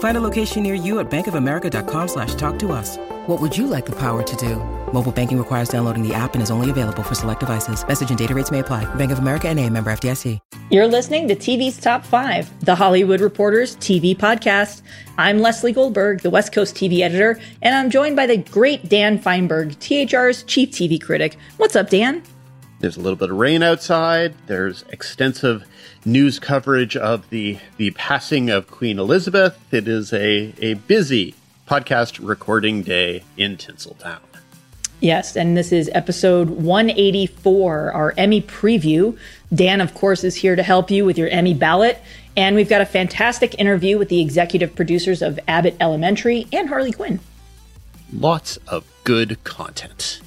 Find a location near you at bankofamerica.com slash talk to us. What would you like the power to do? Mobile banking requires downloading the app and is only available for select devices. Message and data rates may apply. Bank of America and a member FDIC. You're listening to TV's Top 5, the Hollywood Reporters TV podcast. I'm Lesley Goldberg, the West Coast TV editor, and I'm joined by the great Dan Fienberg, THR's chief TV critic. What's up, Dan? There's a little bit of rain outside. There's extensive news coverage of the the passing of Queen Elizabeth. It is a, a busy podcast recording day in Tinseltown. Yes, and this is episode 184, our Emmy preview. Dan, of course, is here to help you with your Emmy ballot. And we've got a fantastic interview with the executive producers of Abbott Elementary and Harley Quinn. Lots of good content.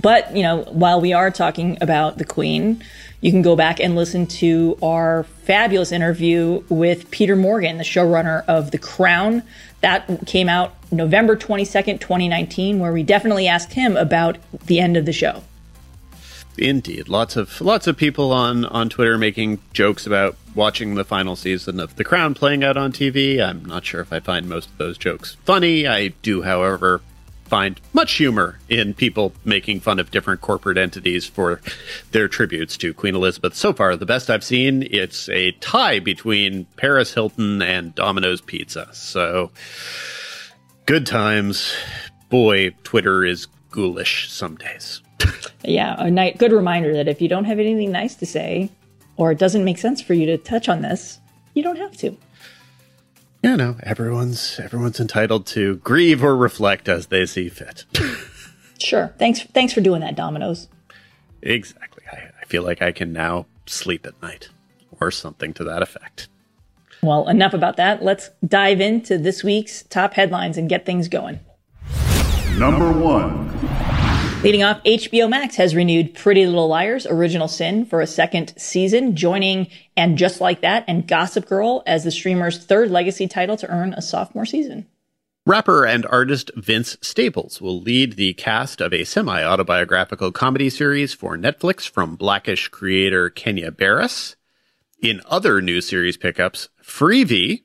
But, you know, while we are talking about the Queen, you can go back and listen to our fabulous interview with Peter Morgan, the showrunner of The Crown. That came out November 22nd, 2019, where we definitely asked him about the end of the show. Indeed, lots of lots of people on on Twitter making jokes about watching the final season of The Crown playing out on TV. I'm not sure if I find most of those jokes funny. I do, however, find much humor in people making fun of different corporate entities for their tributes to Queen Elizabeth. So far, the best I've seen, it's a tie between Paris Hilton and Domino's Pizza. So, good times. Boy, Twitter is ghoulish some days. yeah, a night, good reminder that if you don't have anything nice to say, or it doesn't make sense for you to touch on this, you don't have to you know, everyone's everyone's entitled to grieve or reflect as they see fit. sure. Thanks thanks for doing that, Dominoes. Exactly. I, I feel like I can now sleep at night. Or something to that effect. Well, enough about that. Let's dive into this week's top headlines and get things going. Number one. Leading off, HBO Max has renewed Pretty Little Liars Original Sin for a second season, joining And Just Like That and Gossip Girl as the streamer's third legacy title to earn a sophomore season. Rapper and artist Vince Staples will lead the cast of a semi autobiographical comedy series for Netflix from Blackish creator Kenya Barris. In other new series pickups, Freebie.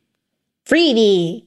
Freevee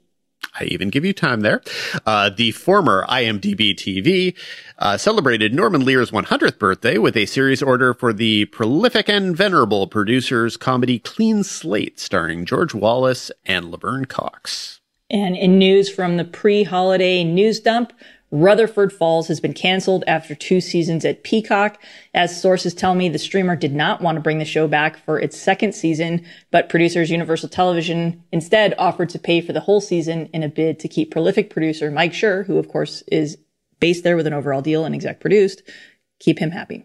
I even give you time there. Uh, the former IMDb TV uh, celebrated Norman Lear's 100th birthday with a series order for the prolific and venerable producer's comedy Clean Slate, starring George Wallace and Laverne Cox. And in news from the pre-holiday news dump, Rutherford Falls has been canceled after two seasons at Peacock. As sources tell me, the streamer did not want to bring the show back for its second season, but producers Universal Television instead offered to pay for the whole season in a bid to keep prolific producer Mike Schur, who of course is based there with an overall deal and exec produced, keep him happy.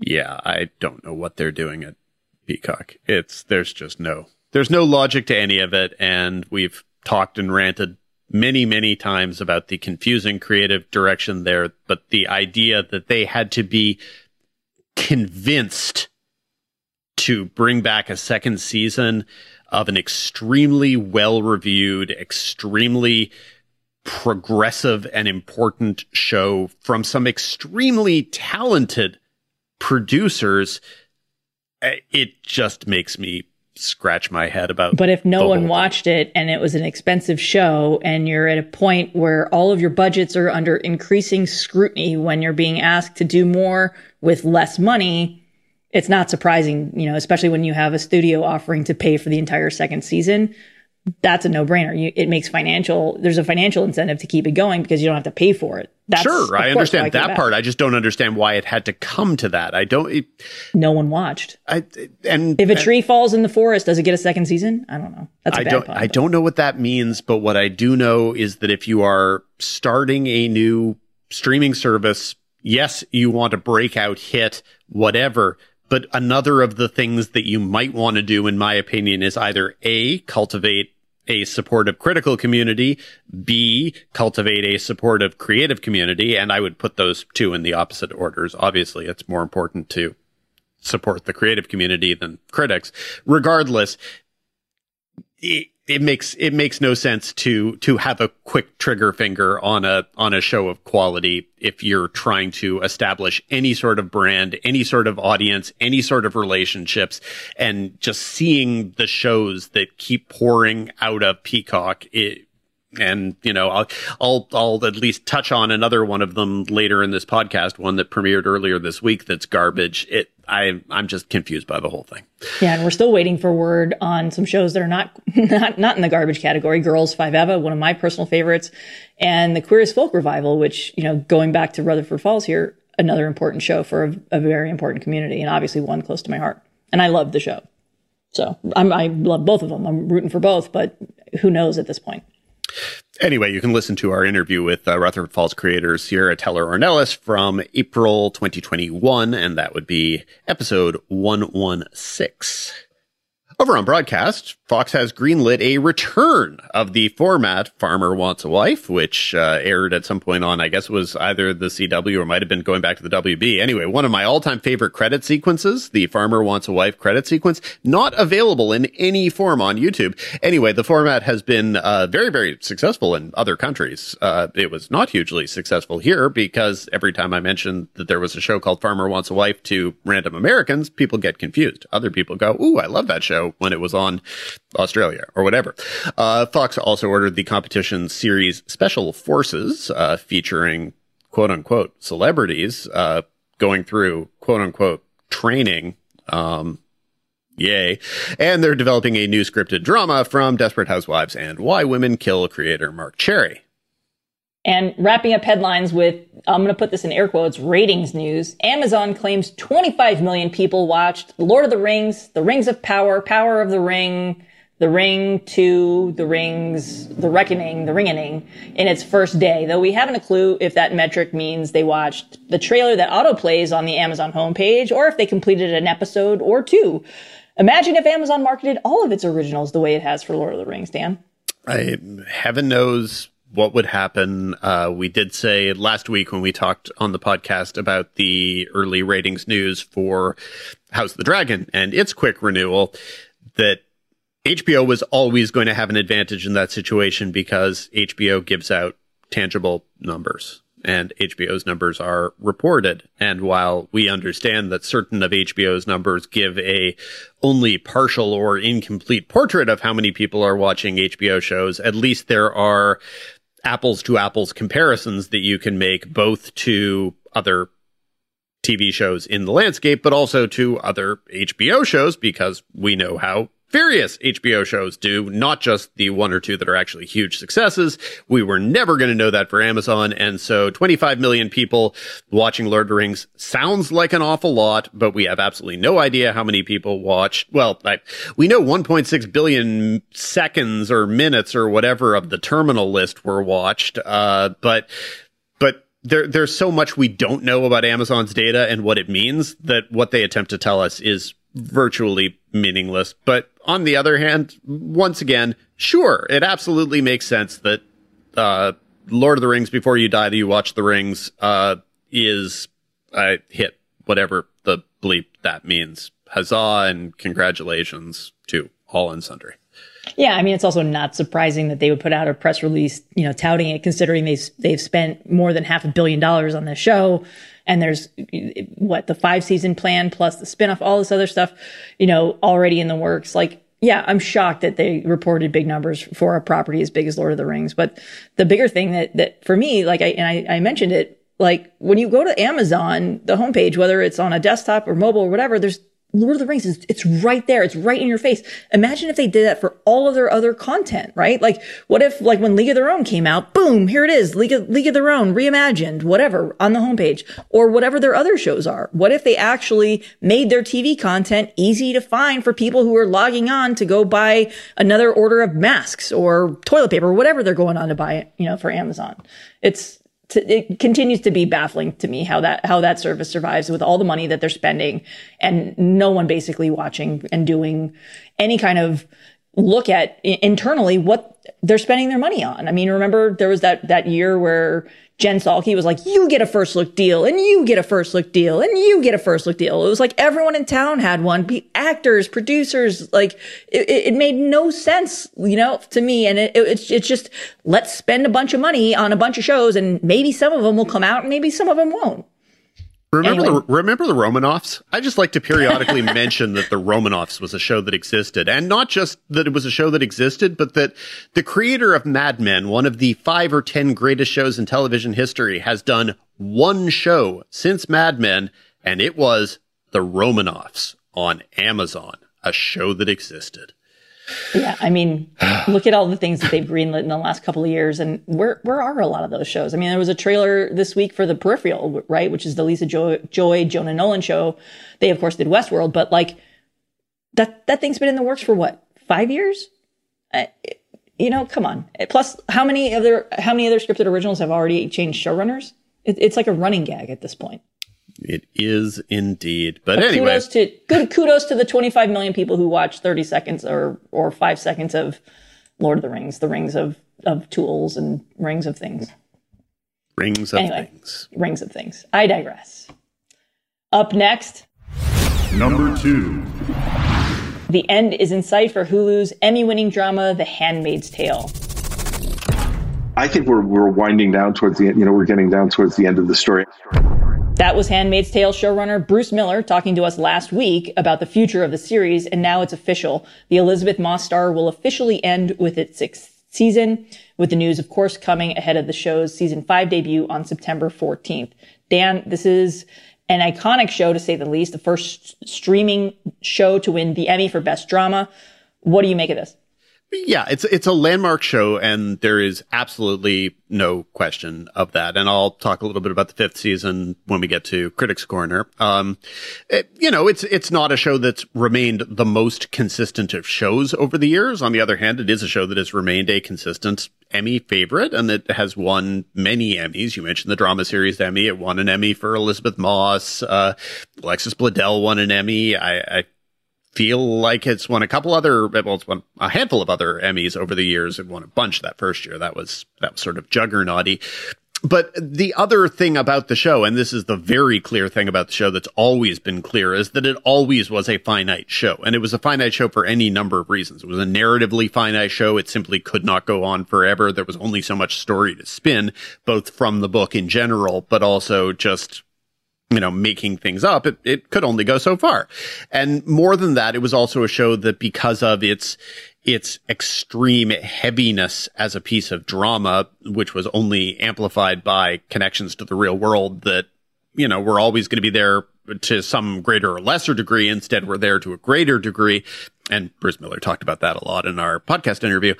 Yeah, I don't know what they're doing at Peacock. It's there's just no there's no logic to any of it, and we've talked and ranted many, many times about the confusing creative direction there, but the idea that they had to be convinced to bring back a second season of an extremely well reviewed, extremely progressive and important show from some extremely talented producers, it just makes me scratch my head about. But if no one watched it and it was an expensive show and you're at a point where all of your budgets are under increasing scrutiny when you're being asked to do more with less money, it's not surprising, you know, especially when you have a studio offering to pay for the entire second season. That's a no brainer. It makes financial, there's a financial incentive to keep it going because you don't have to pay for it. That's, sure, I understand that part. I just don't understand why it had to come to that. I don't. It, no one watched. I and if a and, tree falls in the forest, does it get a second season? I don't know. That's a I bad don't. pun, I but- don't know what that means, but what I do know is that if you are starting a new streaming service, yes, you want a breakout hit, whatever. But another of the things that you might want to do, in my opinion, is either a cultivate a supportive critical community, B, cultivate a supportive creative community. And I would put those two in the opposite orders. Obviously, it's more important to support the creative community than critics. Regardless, it, it makes it makes no sense to to have a quick trigger finger on a on a show of quality if you're trying to establish any sort of brand, any sort of audience, any sort of relationships, and just seeing the shows that keep pouring out of Peacock. It, and you know, I'll I'll I'll at least touch on another one of them later in this podcast, one that premiered earlier this week. That's garbage. It I I'm just confused by the whole thing. Yeah, and we're still waiting for word on some shows that are not not not in the garbage category. Girls Five Eva, one of my personal favorites, and the Queer as Folk revival, which you know, going back to Rutherford Falls here, another important show for a, a very important community, and obviously one close to my heart. And I love the show, so I'm, I love both of them. I'm rooting for both, but who knows at this point? Anyway, you can listen to our interview with uh, Rutherford Falls creator Sierra Teller Ornelas from April 2021, and that would be episode 116. Over on broadcast, Fox has greenlit a return of the format Farmer Wants a Wife, which uh, aired at some point on, I guess it was either the CW or might have been going back to the WB. Anyway, one of my all-time favorite credit sequences, the Farmer Wants a Wife credit sequence, not available in any form on YouTube. Anyway, the format has been uh, very, very successful in other countries. Uh, it was not hugely successful here because every time I mentioned that there was a show called Farmer Wants a Wife to random Americans, people get confused. Other people go, "Ooh, I love that show." when it was on Australia or whatever. Uh, Fox also ordered the competition series Special Forces, uh, featuring quote unquote celebrities, uh, going through quote unquote training. Um, Yay. And they're developing a new scripted drama from Desperate Housewives and Why Women Kill creator Marc Cherry. And wrapping up headlines with, I'm going to put this in air quotes, ratings news. Amazon claims 25 million people watched Lord of the Rings, The Rings of Power, Power of the Ring, The Ring 2, The Rings, The Reckoning, The Ringening in its first day, though we haven't a clue if that metric means they watched the trailer that autoplays on the Amazon homepage or if they completed an episode or two. Imagine if Amazon marketed all of its originals the way it has for Lord of the Rings, Dan. I, heaven knows what would happen. Uh, we did say last week when we talked on the podcast about the early ratings news for House of the Dragon and its quick renewal that HBO was always going to have an advantage in that situation because HBO gives out tangible numbers and HBO's numbers are reported. And while we understand that certain of HBO's numbers give a only partial or incomplete portrait of how many people are watching HBO shows, at least there are apples to apples comparisons that you can make both to other TV shows in the landscape, but also to other HBO shows because we know how various HBO shows do, not just the one or two that are actually huge successes. We were never going to know that for Amazon. And so 25 million people watching Lord of the Rings sounds like an awful lot, but we have absolutely no idea how many people watched. Well, I, we know 1.6 billion seconds or minutes or whatever of the terminal list were watched. Uh, but, but there, there's so much we don't know about Amazon's data and what it means that what they attempt to tell us is virtually meaningless. But on the other hand, once again, sure, it absolutely makes sense that uh, Lord of the Rings Before You Die, that you watch the rings, uh, is a hit, whatever the bleep that means. Huzzah and congratulations to all and sundry. Yeah, I mean, it's also not surprising that they would put out a press release, you know, touting it, considering they've they've spent more than half a billion dollars on this show, and there's what the five season plan plus the spinoff, all this other stuff, you know, already in the works. Like, yeah, I'm shocked that they reported big numbers for a property as big as Lord of the Rings. But the bigger thing that that for me, like I and I, I mentioned it, like when you go to Amazon, the homepage, whether it's on a desktop or mobile or whatever, there's Lord of the Rings is it's right there. It's right in your face. Imagine if they did that for all of their other content, right? Like what if like when League of Their Own came out, boom, here it is, League of, League of Their Own reimagined, whatever, on the homepage or whatever their other shows are. What if they actually made their TV content easy to find for people who are logging on to go buy another order of masks or toilet paper, or whatever they're going on to buy, it, you know, for Amazon. It's to, it continues to be baffling to me how that how that service survives with all the money that they're spending and no one basically watching and doing any kind of look at internally what they're spending their money on. I mean, remember there was that that year where Jen Salke was like, you get a first look deal and you get a first look deal and you get a first look deal. It was like everyone in town had one, Be actors, producers, like it, it made no sense, you know, to me. And it, it, it's, it's just, let's spend a bunch of money on a bunch of shows and maybe some of them will come out and maybe some of them won't. Remember anyway. the remember the Romanoffs? I just like to periodically mention that the Romanoffs was a show that existed, and not just that it was a show that existed, but that the creator of Mad Men, one of the five or ten greatest shows in television history, has done one show since Mad Men, and it was the Romanoffs on Amazon, a show that existed. Yeah, I mean, look at all the things that they've greenlit in the last couple of years, and where where are a lot of those shows? I mean, there was a trailer this week for The Peripheral, right, which is the Lisa jo- Joy Jonah Nolan show. They of course did Westworld, but like that that thing's been in the works for what five years? Uh, you know, come on. Plus, how many other how many other scripted originals have already changed showrunners? It, it's like a running gag at this point. It is indeed. But, but anyway, kudos to good kudos to the 25 million people who watch 30 seconds or or 5 seconds of Lord of the Rings, the rings of of tools and rings of things. Rings of anyway, things. Rings of things. I digress. Up next, number 2. The end is in sight for Hulu's Emmy-winning drama The Handmaid's Tale. I think we're we're winding down towards the end. You know, we're getting down towards the end of the story. That was Handmaid's Tale showrunner Bruce Miller talking to us last week about the future of the series, and now it's official. The Elisabeth Moss star will officially end with its sixth season, with the news, of course, coming ahead of the show's season five debut on September 14th. Dan, this is an iconic show to say the least, the first streaming show to win the Emmy for Best Drama. What do you make of this? Yeah, it's it's a landmark show, and there is absolutely no question of that. And I'll talk a little bit about the fifth season when we get to Critics Corner. Um, it, you know, it's it's not a show that's remained the most consistent of shows over the years. On the other hand, it is a show that has remained a consistent Emmy favorite, and that has won many Emmys. You mentioned the drama series Emmy; it won an Emmy for Elisabeth Moss. Uh, Alexis Bledel won an Emmy. I, I feel like it's won a couple other, well, it's won a handful of other Emmys over the years. It won a bunch that first year. That was, that was sort of juggernauty. But the other thing about the show, and this is the very clear thing about the show that's always been clear, is that it always was a finite show. And it was a finite show for any number of reasons. It was a narratively finite show. It simply could not go on forever. There was only so much story to spin, both from the book in general, but also just you know, making things up, it, it could only go so far. And more than that, it was also a show that because of its, its extreme heaviness as a piece of drama, which was only amplified by connections to the real world that, you know, we're always going to be there to some greater or lesser degree. Instead, we're there to a greater degree. And Bruce Miller talked about that a lot in our podcast interview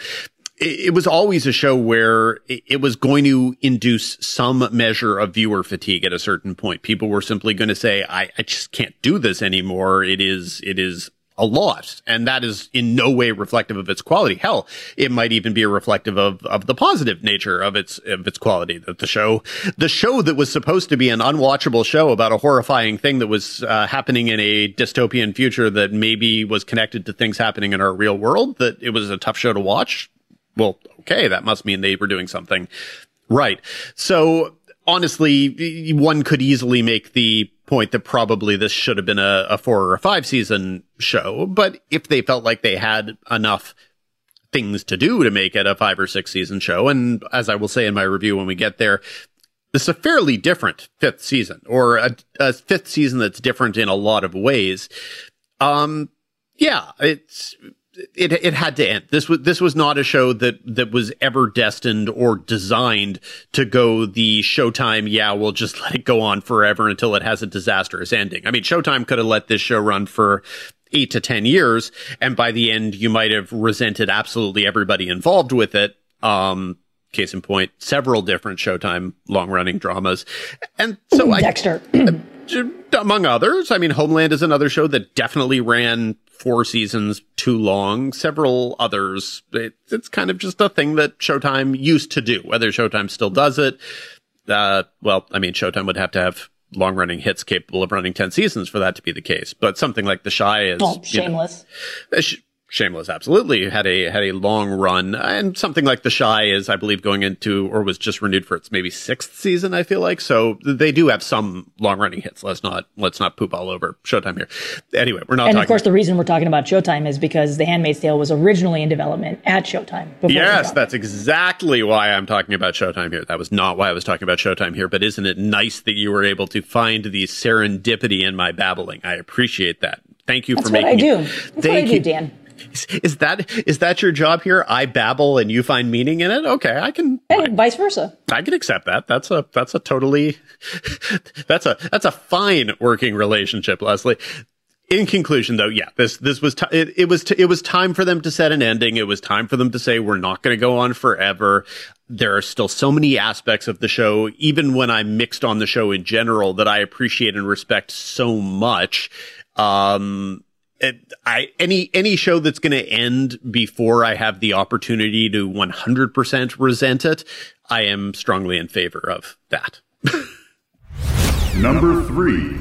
it was always a show where it was going to induce some measure of viewer fatigue at a certain point. People were simply going to say, I, I just can't do this anymore. It is, it is a lot. And that is in no way reflective of its quality. Hell, it might even be a reflective of, of the positive nature of its, of its quality. That the show, the show that was supposed to be an unwatchable show about a horrifying thing that was uh, happening in a dystopian future that maybe was connected to things happening in our real world, that it was a tough show to watch well, okay, that must mean they were doing something right. So honestly, one could easily make the point that probably this should have been a, a four or a five season show. But if they felt like they had enough things to do to make it a five or six season show, and as I will say in my review when we get there, this is a fairly different fifth season or a, a fifth season that's different in a lot of ways. Um, yeah, it's it it had to end. This was this was not a show that that was ever destined or designed to go the Showtime. Yeah, we'll just let it go on forever until it has a disastrous ending. I mean, Showtime could have let this show run for eight to ten years, and by the end, you might have resented absolutely everybody involved with it. Um, case in point, several different Showtime long running dramas, and so Dexter. I, among others. I mean, Homeland is another show that definitely ran four seasons too long. Several others. It, it's kind of just a thing that Showtime used to do. Whether Showtime still does it, uh, well, I mean, Showtime would have to have long running hits capable of running 10 seasons for that to be the case. But something like The Chi is. Shameless. You know, Shameless absolutely had a had a long run, and something like The Chi is, I believe, going into or was just renewed for its maybe sixth season. I feel like so they do have some long running hits. Let's not let's not poop all over Showtime here. Anyway, we're not. And of course, the reason we're talking about Showtime is because The Handmaid's Tale was originally in development at Showtime. Yes, that's exactly why I'm talking about Showtime here. That was not why I was talking about Showtime here. But isn't it nice that you were able to find the serendipity in my babbling? I appreciate that. Thank you that's for making. I do. It. That's Thank I do, Dan. Is, is, that is that your job here? I babble and you find meaning in it. Okay, I can. Hey, I, vice versa. I can accept that. That's a that's a totally that's a that's a fine working relationship, Leslie. In conclusion, though, yeah, this this was t- it, it was t- it was time for them to set an ending. It was time for them to say we're not going to go on forever. There are still so many aspects of the show, even when I'm mixed on the show in general, that I appreciate and respect so much. Um, it, I any any show that's going to end before I have the opportunity to 100% resent it, I am strongly in favor of that. Number 3.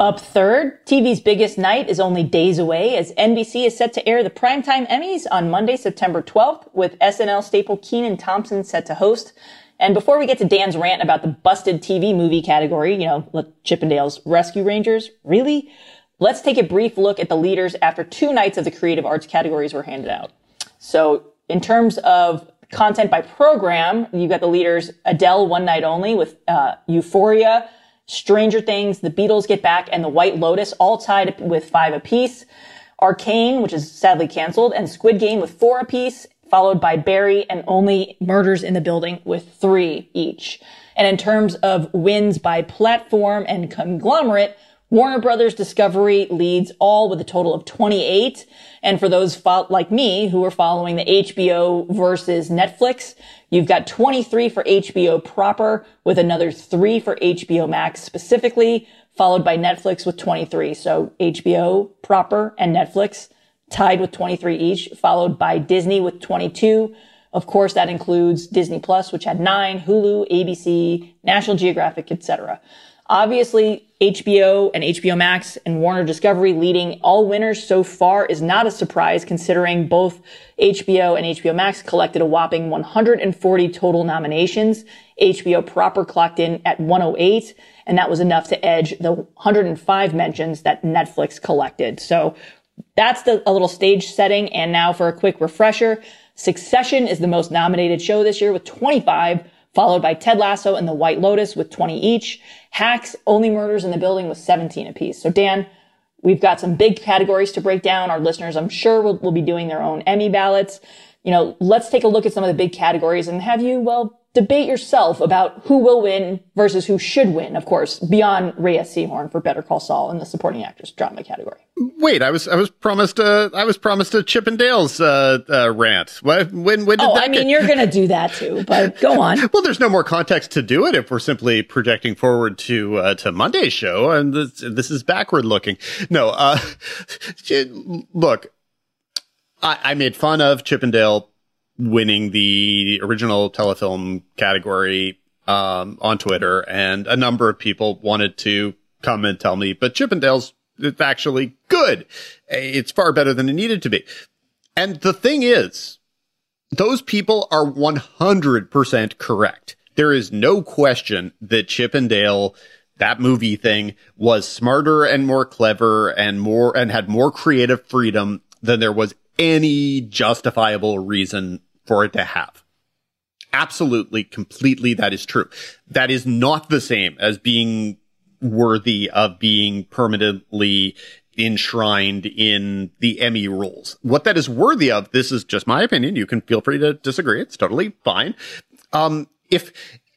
Up third, TV's biggest night is only days away as NBC is set to air the primetime Emmys on Monday, September 12th, with SNL staple Kenan Thompson set to host. And before we get to Dan's rant about the busted TV movie category, you know, Chippendales Rescue Rangers, really? Let's take a brief look at the leaders after two nights of the creative arts categories were handed out. So in terms of content by program, you've got the leaders Adele One Night Only with uh, Euphoria, Stranger Things, The Beatles Get Back, and The White Lotus, all tied with five apiece. Arcane, which is sadly canceled, and Squid Game with four apiece, followed by Barry and Only Murders in the Building with three each. And in terms of wins by platform and conglomerate, Warner Brothers Discovery leads all with a total of 28. And for those fo- like me who are following the HBO versus Netflix, you've got 23 for HBO proper with another three for HBO Max specifically, followed by Netflix with 23. So HBO proper and Netflix tied with 23 each, followed by Disney with 22. Of course, that includes Disney Plus, which had nine, Hulu, ABC, National Geographic, etc. Obviously, HBO and HBO Max and Warner Discovery leading all winners so far is not a surprise considering both HBO and HBO Max collected a whopping 140 total nominations. HBO proper clocked in at 108 and that was enough to edge the 105 mentions that Netflix collected. So that's the, a little stage setting. And now for a quick refresher, Succession is the most nominated show this year with 25 followed by Ted Lasso and The White Lotus with 20 each. Hacks, Only Murders in the Building with 17 apiece. So Dan, we've got some big categories to break down. Our listeners, I'm sure, will, will be doing their own Emmy ballots. You know, let's take a look at some of the big categories and have you, well, debate yourself about who will win versus who should win, of course, beyond Rhea Seehorn for Better Call Saul in the supporting actress drama category. Wait, I was I was promised a I was promised a Chippendales uh, uh, rant. When when when did oh, that I mean, get- you're going to do that too, but go on. well, there's no more context to do it if we're simply projecting forward to uh, to Monday's show, and this, this is backward looking. No, uh, look, I, I made fun of Chippendale winning the original telefilm category um, on Twitter, and a number of people wanted to come and tell me, but Chippendales it's actually good. It's far better than it needed to be. And the thing is, those people are 100% correct. There is no question that Chippendale, that movie thing, was smarter and more clever and more, and had more creative freedom than there was any justifiable reason for it to have. Absolutely, completely, that is true. That is not the same as being worthy of being permanently enshrined in the Emmy rules. What that is worthy of, this is just my opinion. You can feel free to disagree. It's totally fine. Um, if,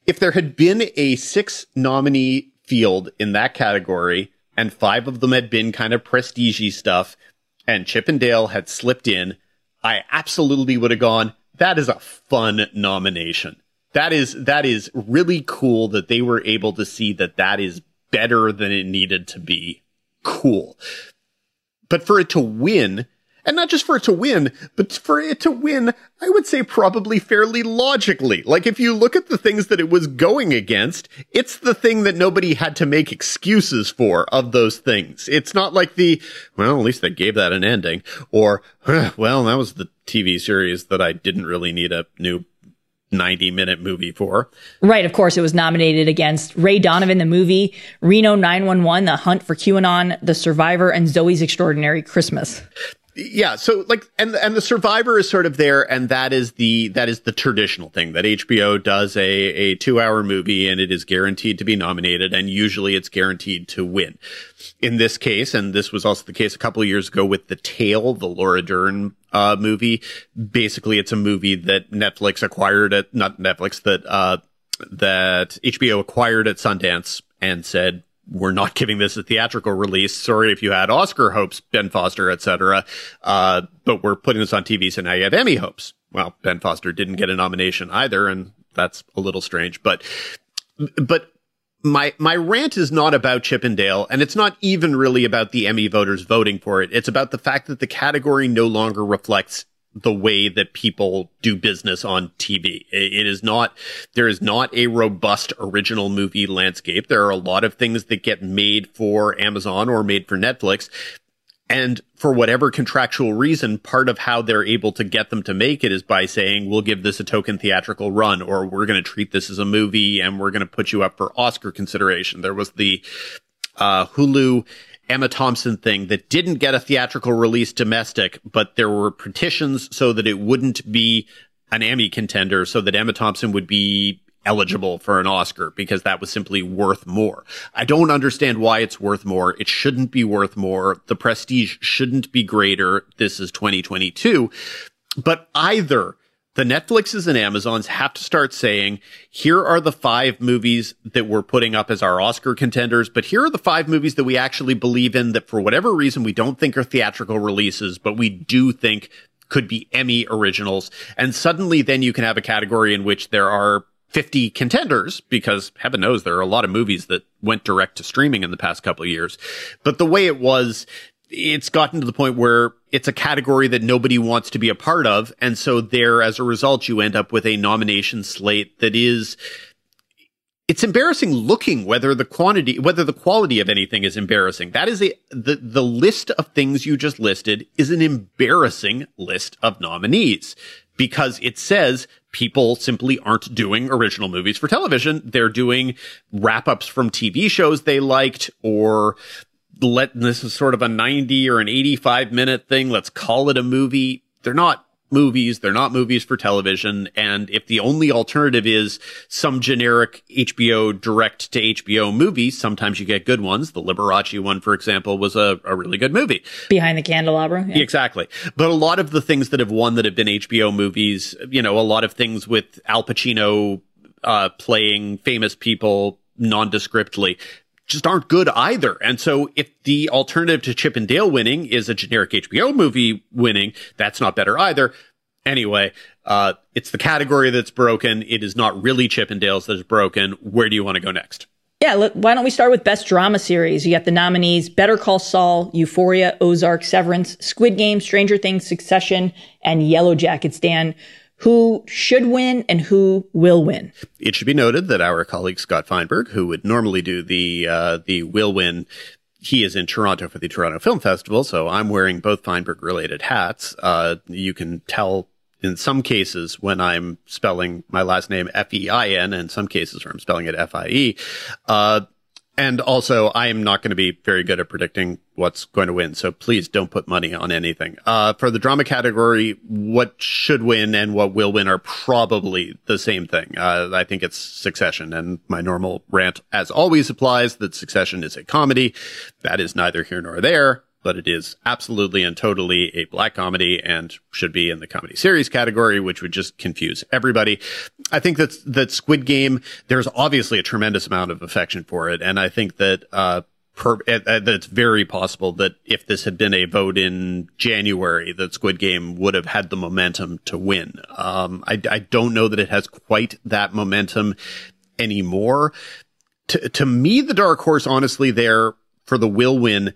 if there had been a six nominee field in that category and five of them had been kind of prestige stuff and Chip and Dale had slipped in, I absolutely would have gone, that is a fun nomination. That is, that is really cool that they were able to see that that is better than it needed to be. Cool. But for it to win, and not just for it to win, but for it to win, I would say probably fairly logically. Like if you look at the things that it was going against, it's the thing that nobody had to make excuses for of those things. It's not like the, well, at least they gave that an ending, or, well, that was the TV series that I didn't really need a new 90 minute movie for. Right. Of course, it was nominated against Ray Donovan, the movie, Reno 911, The Hunt for QAnon, The Survivor, and Zoe's Extraordinary Christmas yeah so like and and the survivor is sort of there and that is the that is the traditional thing that hbo does a a two hour movie and it is guaranteed to be nominated and usually it's guaranteed to win. In this case and this was also the case a couple of years ago with the tale the laura dern uh, movie basically it's a movie that netflix acquired at not netflix that uh that hbo acquired at sundance and said we're not giving this a theatrical release. Sorry if you had Oscar hopes, Ben Foster, etc. Uh, but we're putting this on TV, so now you have Emmy hopes. Well, Ben Foster didn't get a nomination either, and that's a little strange. But, but my my rant is not about Chippendale, and it's not even really about the Emmy voters voting for it. It's about the fact that the category no longer reflects the way that people do business on TV. It is not, there is not a robust original movie landscape. There are a lot of things that get made for Amazon or made for Netflix. And for whatever contractual reason, part of how they're able to get them to make it is by saying, we'll give this a token theatrical run, or we're going to treat this as a movie and we're going to put you up for Oscar consideration. There was the, uh, Hulu Emma Thompson thing that didn't get a theatrical release domestic, but there were petitions so that it wouldn't be an Emmy contender so that Emma Thompson would be eligible for an Oscar because that was simply worth more. I don't understand why it's worth more. It shouldn't be worth more. The prestige shouldn't be greater. This is 2022. But either the Netflixes and Amazons have to start saying, here are the five movies that we're putting up as our Oscar contenders, but here are the five movies that we actually believe in that for whatever reason we don't think are theatrical releases, but we do think could be Emmy originals. And suddenly then you can have a category in which there are 50 contenders because heaven knows there are a lot of movies that went direct to streaming in the past couple of years. But the way it was it's gotten to the point where it's a category that nobody wants to be a part of. And so there, as a result, you end up with a nomination slate that is, it's embarrassing looking whether the quantity, whether the quality of anything is embarrassing. That is a, the, the list of things you just listed is an embarrassing list of nominees because it says people simply aren't doing original movies for television. They're doing wrap ups from TV shows they liked or let this is sort of a 90 or an 85 minute thing. Let's call it a movie. They're not movies. They're not movies for television. And if the only alternative is some generic HBO direct to HBO movie, sometimes you get good ones. The Liberace one, for example, was a, a really good movie. Behind the Candelabra. Yeah. Exactly. But a lot of the things that have won that have been HBO movies, you know, a lot of things with Al Pacino, uh, playing famous people nondescriptly just aren't good either. And so if the alternative to Chip and Dale winning is a generic HBO movie winning, that's not better either. Anyway, uh, it's the category that's broken. It is not really Chip and Dale's that is broken. Where do you want to go next? Yeah, why don't we start with best drama series? You got the nominees Better Call Saul, Euphoria, Ozark, Severance, Squid Game, Stranger Things, Succession, and Yellowjackets. Dan, who should win and who will win. It should be noted that our colleague Scott Feinberg, who would normally do the uh, the will win, he is in Toronto for the Toronto Film Festival, so I'm wearing both Feinberg related hats. Uh, you can tell in some cases when I'm spelling my last name F E I N, and in some cases where I'm spelling it F I E. Uh, and also, I am not going to be very good at predicting what's going to win. So please don't put money on anything. Uh, for the drama category, what should win and what will win are probably the same thing. Uh, I think it's Succession and my normal rant as always applies that Succession is a comedy. That is neither here nor there. But it is absolutely and totally a black comedy and should be in the comedy series category, which would just confuse everybody. I think that that Squid Game, there's obviously a tremendous amount of affection for it, and I think that uh, per, uh, that it's very possible that if this had been a vote in January, that Squid Game would have had the momentum to win. Um, I, I don't know that it has quite that momentum anymore. To, to me, the dark horse, honestly, there for the will win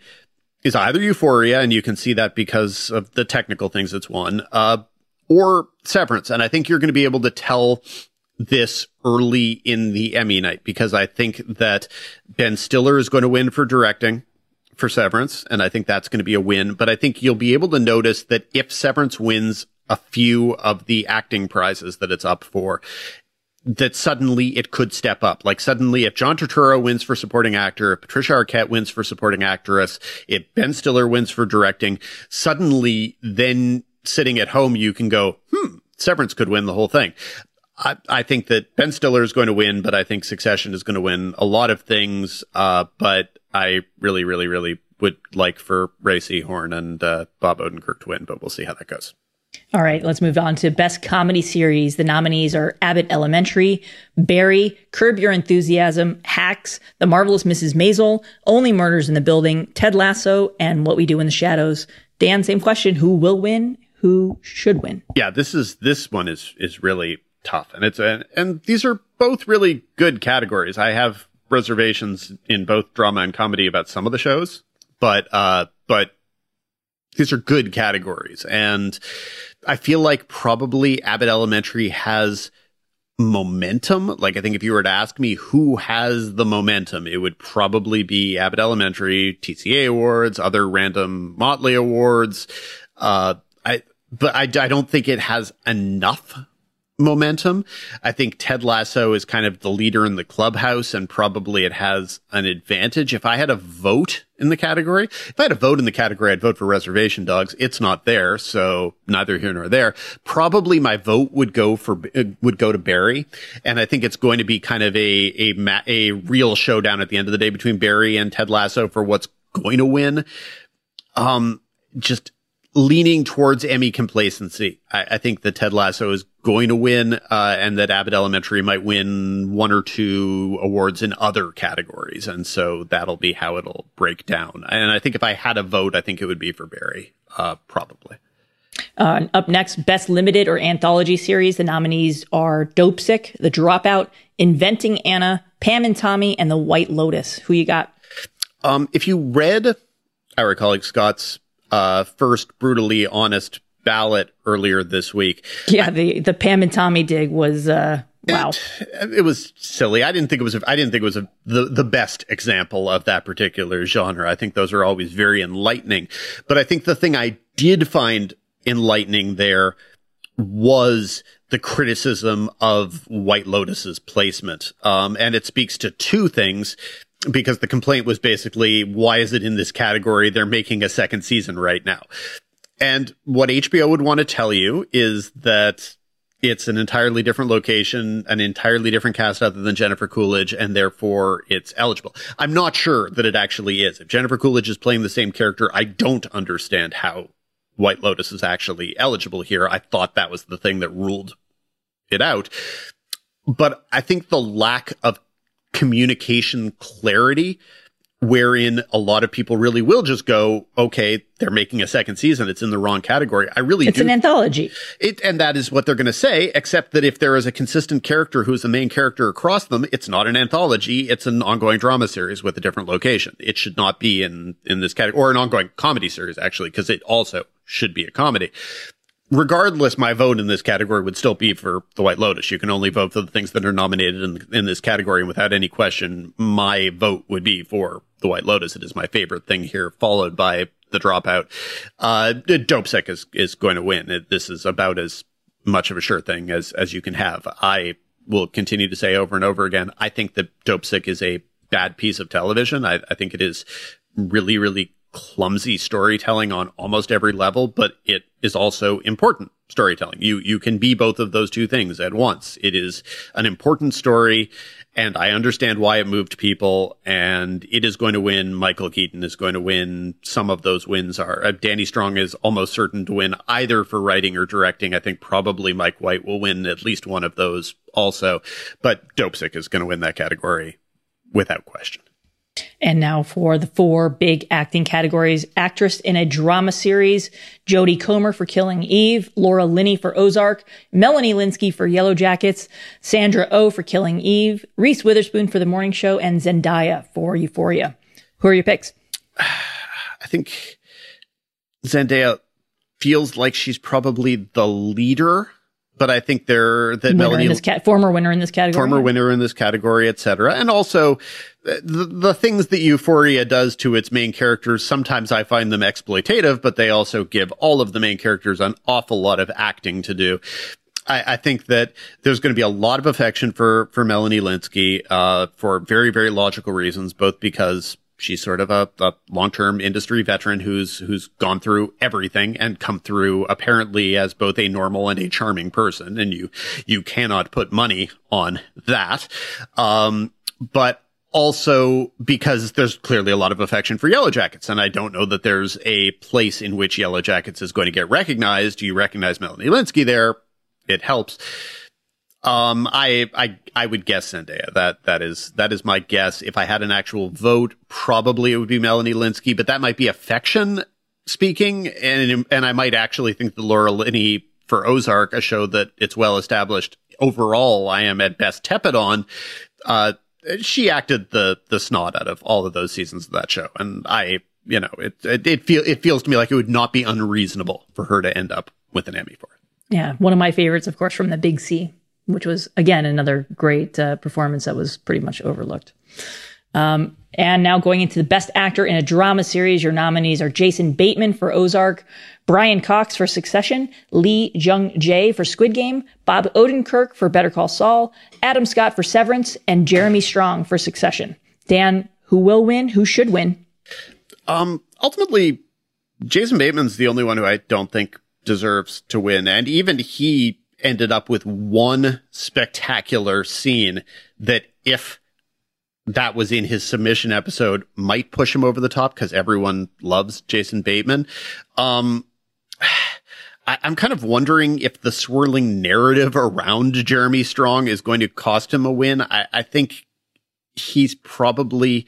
is either Euphoria, and you can see that because of the technical things it's won, uh, or Severance. And I think you're going to be able to tell this early in the Emmy night because I think that Ben Stiller is going to win for directing for Severance. And I think that's going to be a win. But I think you'll be able to notice that if Severance wins a few of the acting prizes that it's up for, that suddenly it could step up. Like suddenly, if John Turturro wins for supporting actor, if Patricia Arquette wins for supporting actress, if Ben Stiller wins for directing, suddenly then sitting at home, you can go, hmm, Severance could win the whole thing. I, I think that Ben Stiller is going to win, but I think Succession is going to win a lot of things. Uh, but I really, really, really would like for Rhea Seehorn and uh, Bob Odenkirk to win, but we'll see how that goes. All right, let's move on to Best Comedy Series. The nominees are Abbott Elementary, Barry, Curb Your Enthusiasm, Hacks, The Marvelous Mrs. Maisel, Only Murders in the Building, Ted Lasso, and What We Do in the Shadows. Dan, same question. Who will win? Who should win? Yeah, this is this one is is really tough, and it's a, and these are both really good categories. I have reservations in both drama and comedy about some of the shows, but uh, but these are good categories, and I feel like probably Abbott Elementary has momentum. Like I think if you were to ask me who has the momentum, it would probably be Abbott Elementary, TCA awards, other random Motley awards. Uh, I, but I, I don't think it has enough momentum. I think Ted Lasso is kind of the leader in the clubhouse and probably it has an advantage. If I had a vote in the category, if I had a vote in the category, I'd vote for reservation dogs. It's not there. So neither here nor there. Probably my vote would go for, uh, would go to Barry. And I think it's going to be kind of a, a, a real showdown at the end of the day between Barry and Ted Lasso for what's going to win. Um, just, leaning towards Emmy complacency. I, I, think that Ted Lasso is going to win, uh, and that Abbott Elementary might win one or two awards in other categories. And so that'll be how it'll break down. And I think if I had a vote, I think it would be for Barry, uh, probably. Uh, up next, Best Limited or Anthology Series. The nominees are Dopesick, The Dropout, Inventing Anna, Pam and Tommy, and The White Lotus. Who you got? Um, if you read our colleague Scott's uh, first brutally honest ballot earlier this week. Yeah, the the Pam and Tommy dig was uh, wow. It, it, was silly. I didn't think it was. A, I didn't think it was a, the the best example of that particular genre. I think those are always very enlightening. But I think the thing I did find enlightening there was the criticism of White Lotus's placement. Um, and it speaks to two things because the complaint was basically, why is it in this category? They're making a second season right now. And what HBO would want to tell you is that it's an entirely different location, an entirely different cast other than Jennifer Coolidge, and therefore it's eligible. I'm not sure that it actually is. If Jennifer Coolidge is playing the same character, I don't understand how White Lotus is actually eligible here. I thought that was the thing that ruled it out. But I think the lack of communication clarity wherein a lot of people really will just go, okay, they're making a second season. It's in the wrong category. I really it's do. an anthology. It, and that is what they're going to say, except that if there is a consistent character who's the main character across them, it's not an anthology. It's an ongoing drama series with a different location. It should not be in, in this category or an ongoing comedy series, actually, because it also should be a comedy regardless, my vote in this category would still be for the White Lotus. You can only vote for the things that are nominated in, in this category. And without any question, my vote would be for the White Lotus. It is my favorite thing here, followed by the dropout. Uh, Dopesick is, is going to win. It, this is about as much of a sure thing as, as you can have. I will continue to say over and over again, I think that Dopesick is a bad piece of television. I, I think it is really, really clumsy storytelling on almost every level, but it is also important storytelling. You, you can be both of those two things at once. It is an important story and I understand why it moved people, and it is going to win. Michael Keaton is going to win. Some of those wins are uh, Danny Strong is almost certain to win either for writing or directing. I think probably Mike White will win at least one of those also, but Dopesick is going to win that category without question. And now for the four big acting categories. Actress in a drama series, Jodie Comer for Killing Eve, Laura Linney for Ozark, Melanie Lynskey for Yellow Jackets, Sandra O oh for Killing Eve, Reese Witherspoon for The Morning Show, and Zendaya for Euphoria. Who are your picks? I think Zendaya feels like she's probably the leader but I think they're that winner Melanie, in this cat, former winner in this category, former winner in this category, etc. And also uh, the, the things that Euphoria does to its main characters. Sometimes I find them exploitative, but they also give all of the main characters an awful lot of acting to do. I, I, think that there's going to be a lot of affection for for Melanie Lynskey uh, for very very logical reasons, both because she's sort of a, a long-term industry veteran who's who's gone through everything and come through apparently as both a normal and a charming person and you you cannot put money on that um, but also because there's clearly a lot of affection for Yellow Jackets, and I don't know that there's a place in which Yellow Jackets is going to get recognized. You recognize Melanie Lynskey there, it helps. Um, I, I, I would guess Zendaya. That, that is, that is my guess. If I had an actual vote, probably it would be Melanie Lynskey, but that might be affection speaking. And, and I might actually think that Laura Linney for Ozark, a show that it's well established overall, I am at best tepid on. Uh, she acted the, the snot out of all of those seasons of that show. And I, you know, it, it, it feel, it feels to me like it would not be unreasonable for her to end up with an Emmy for it. Yeah. One of my favorites, of course, from the Big C which was again another great uh, performance that was pretty much overlooked. Um, and now going into the best actor in a drama series, your nominees are Jason Bateman for Ozark, Brian Cox for Succession, Lee Jung Jae for Squid Game, Bob Odenkirk for Better Call Saul, Adam Scott for Severance, and Jeremy Strong for Succession. Dan, who will win? Who should win? Um, ultimately, Jason Bateman's the only one who I don't think deserves to win, and even he ended up with one spectacular scene that if that was in his submission episode might push him over the top because everyone loves Jason Bateman. Um, I, am kind of wondering if the swirling narrative around Jeremy Strong is going to cost him a win. I, I think he's probably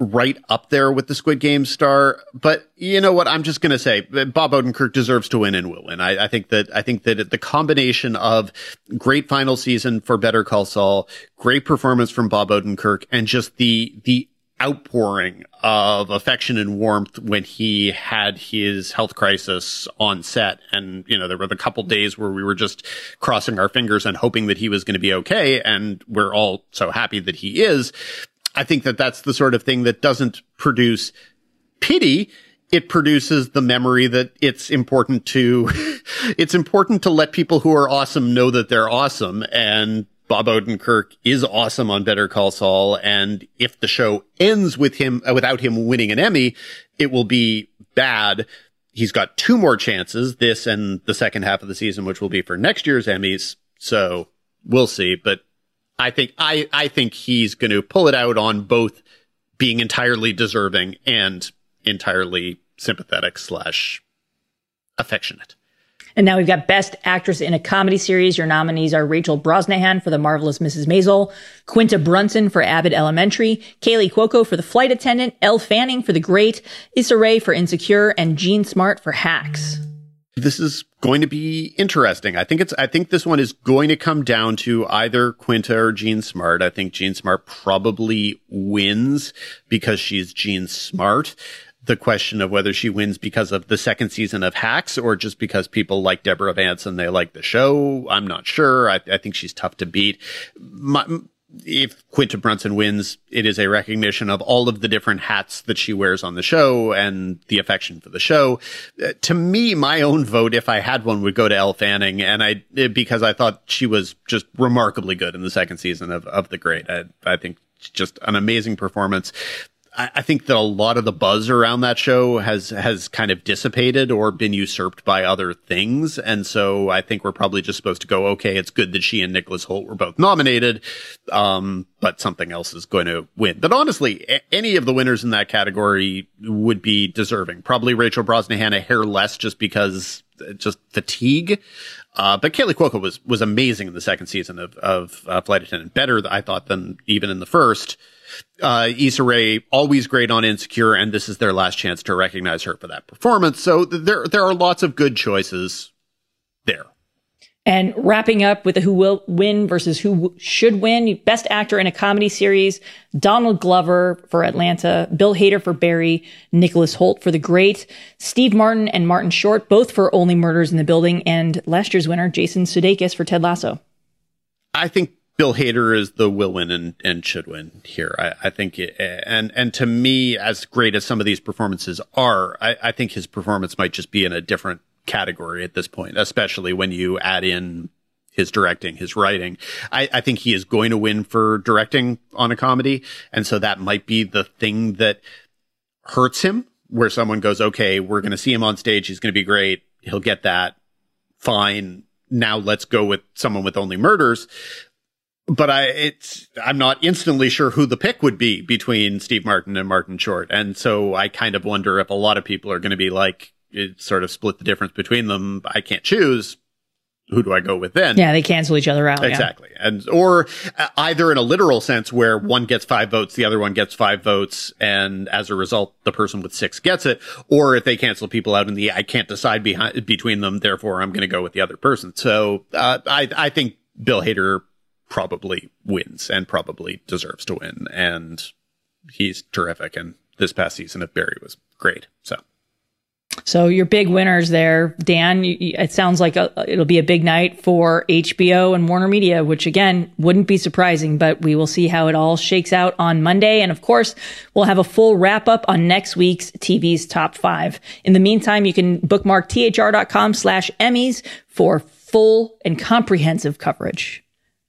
right up there with the Squid Game star. But you know what? I'm just going to say Bob Odenkirk deserves to win and will win. I, I, think that, I think that the combination of great final season for Better Call Saul, great performance from Bob Odenkirk, and just the, the outpouring of affection and warmth when he had his health crisis on set. And, you know, there were a couple days where we were just crossing our fingers and hoping that he was going to be okay. And we're all so happy that he is. I think that that's the sort of thing that doesn't produce pity. It produces the memory that it's important to, it's important to let people who are awesome know that they're awesome. And Bob Odenkirk is awesome on Better Call Saul. And if the show ends with him, uh, without him winning an Emmy, it will be bad. He's got two more chances, this and the second half of the season, which will be for next year's Emmys. So we'll see. But I think I I think he's going to pull it out on both being entirely deserving and entirely sympathetic slash affectionate. And now we've got Best Actress in a Comedy Series. Your nominees are Rachel Brosnahan for The Marvelous Mrs. Maisel, Quinta Brunson for Abbott Elementary, Kaley Cuoco for The Flight Attendant, Elle Fanning for The Great, Issa Rae for Insecure, and Jean Smart for Hacks this is going to be interesting. I think it's, I think this one is going to come down to either Quinta or Jean Smart. I think Jean Smart probably wins because she's Jean Smart. The question of whether she wins because of the second season of Hacks or just because people like Deborah Vance and they like the show, I'm not sure. I, I think she's tough to beat. My, if Quinta Brunson wins, it is a recognition of all of the different hats that she wears on the show and the affection for the show. Uh, to me, my own vote, if I had one, would go to Elle Fanning, and I because I thought she was just remarkably good in the second season of of The Great. I, I think just an amazing performance. I think that a lot of the buzz around that show has has kind of dissipated or been usurped by other things, and so I think we're probably just supposed to go, okay, it's good that she and Nicholas Hoult were both nominated, um, but something else is going to win. But honestly, a- any of the winners in that category would be deserving. Probably Rachel Brosnahan a hair less, just because uh, just fatigue. Uh, but Kaley Cuoco was was amazing in the second season of of uh, Flight Attendant, better I thought than even in the first uh, Issa Rae always great on Insecure, and this is their last chance to recognize her for that performance. So th- there there are lots of good choices there. And wrapping up with the who will win versus who w- should win. Best actor in a comedy series, Donald Glover for Atlanta, Bill Hader for Barry, Nicholas Hoult for The Great, Steve Martin and Martin Short, both for Only Murders in the Building, and last year's winner, Jason Sudeikis for Ted Lasso. I think Bill Hader is the will win and, and should win here. I, I think, it, and and to me, as great as some of these performances are, I, I think his performance might just be in a different category at this point, especially when you add in his directing, his writing. I, I think he is going to win for directing on a comedy, and so that might be the thing that hurts him. Where someone goes, okay, we're going to see him on stage, he's going to be great, he'll get that, fine. Now let's go with someone with only murders but I it's I'm not instantly sure who the pick would be between Steve Martin and Martin Short, and so I kind of wonder if a lot of people are going to be like it sort of split the difference between them. I can't choose. Who do I go with then? Yeah, they cancel each other out. Exactly. Yeah. And, or uh, either in a literal sense where one gets five votes, the other one gets five votes. And as a result, the person with six gets it. Or if they cancel people out in the, I can't decide behind, between them. Therefore, I'm going to go with the other person. So, uh, I, I think Bill Hader probably wins and probably deserves to win. And he's terrific. And this past season of Barry was great. So. So your big winners there, Dan. It sounds like a, it'll be a big night for HBO and Warner Media, which again wouldn't be surprising. But we will see how it all shakes out on Monday, and of course, we'll have a full wrap up on next week's TV's top five. In the meantime, you can bookmark thr.com/emmys for full and comprehensive coverage.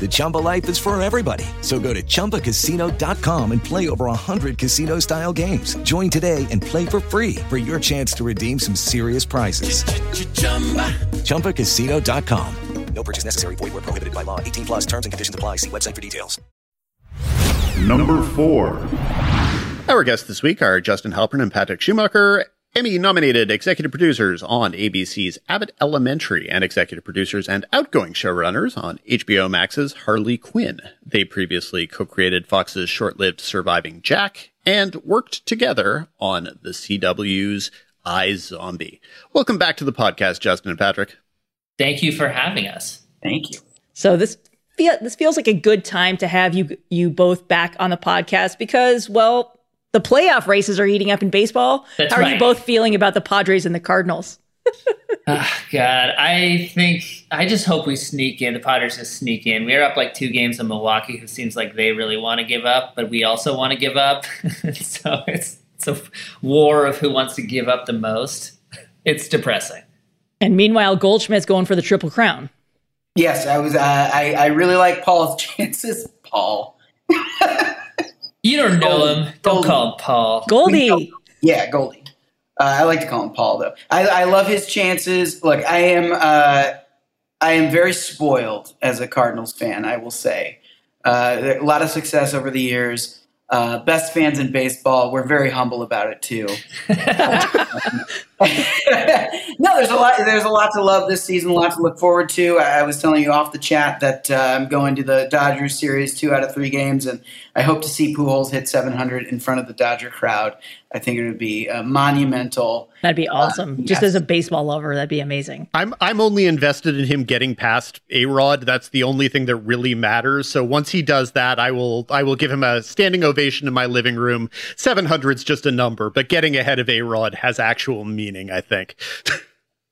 The Chumba life is for everybody. So go to ChumbaCasino.com and play over 100 casino style games. Join today and play for free for your chance to redeem some serious prizes. ChumbaCasino.com. No purchase necessary. Void where prohibited by law. 18 plus terms and conditions apply. See website for details. Number four. Our guests this week are Justin Halpern and Patrick Schumacher, Emmy nominated executive producers on ABC's Abbott Elementary and executive producers and outgoing showrunners on HBO Max's Harley Quinn. They previously co-created Fox's short-lived Surviving Jack and worked together on the CW's iZombie. Welcome back to the podcast, Justin and Patrick. Thank you for having us. Thank you. So this feel, this feels like a good time to have you you both back on the podcast because well the playoff races are heating up in baseball. That's How are right. you both feeling about the Padres and the Cardinals? Ah, God, I think I just hope we sneak in. The Padres just sneak in. We are up like two games in Milwaukee, who seems like they really want to give up, but we also want to give up. so it's it's a war of who wants to give up the most. It's depressing. And meanwhile, Goldschmidt's going for the triple crown. Yes, I was. Uh, I I really like Paul's chances. Paul. You don't know Goldie. him. Don't Goldie. call him Paul. Goldie. Yeah, Goldie. Uh, I like to call him Paul though. I, I love his chances. Look, I am uh, I am very spoiled as a Cardinals fan. I will say uh, a lot of success over the years. Uh, best fans in baseball. We're very humble about it too. no, there's a lot. there's a lot to love this season, a lot to look forward to. I, I was telling you off the chat that uh, I'm going to the Dodgers series, two out of three games, and I hope to see Pujols hit 700 in front of the Dodger crowd. I think it would be uh, monumental. That'd be awesome. Uh, Just as a baseball lover, that'd be amazing. I'm I'm only invested in him getting past A Rod. That's the only thing that really matters. So once he does that, I will I will give him a standing ovation in my living room. Seven hundred's just a number, but getting ahead of A Rod has actual meaning. I think.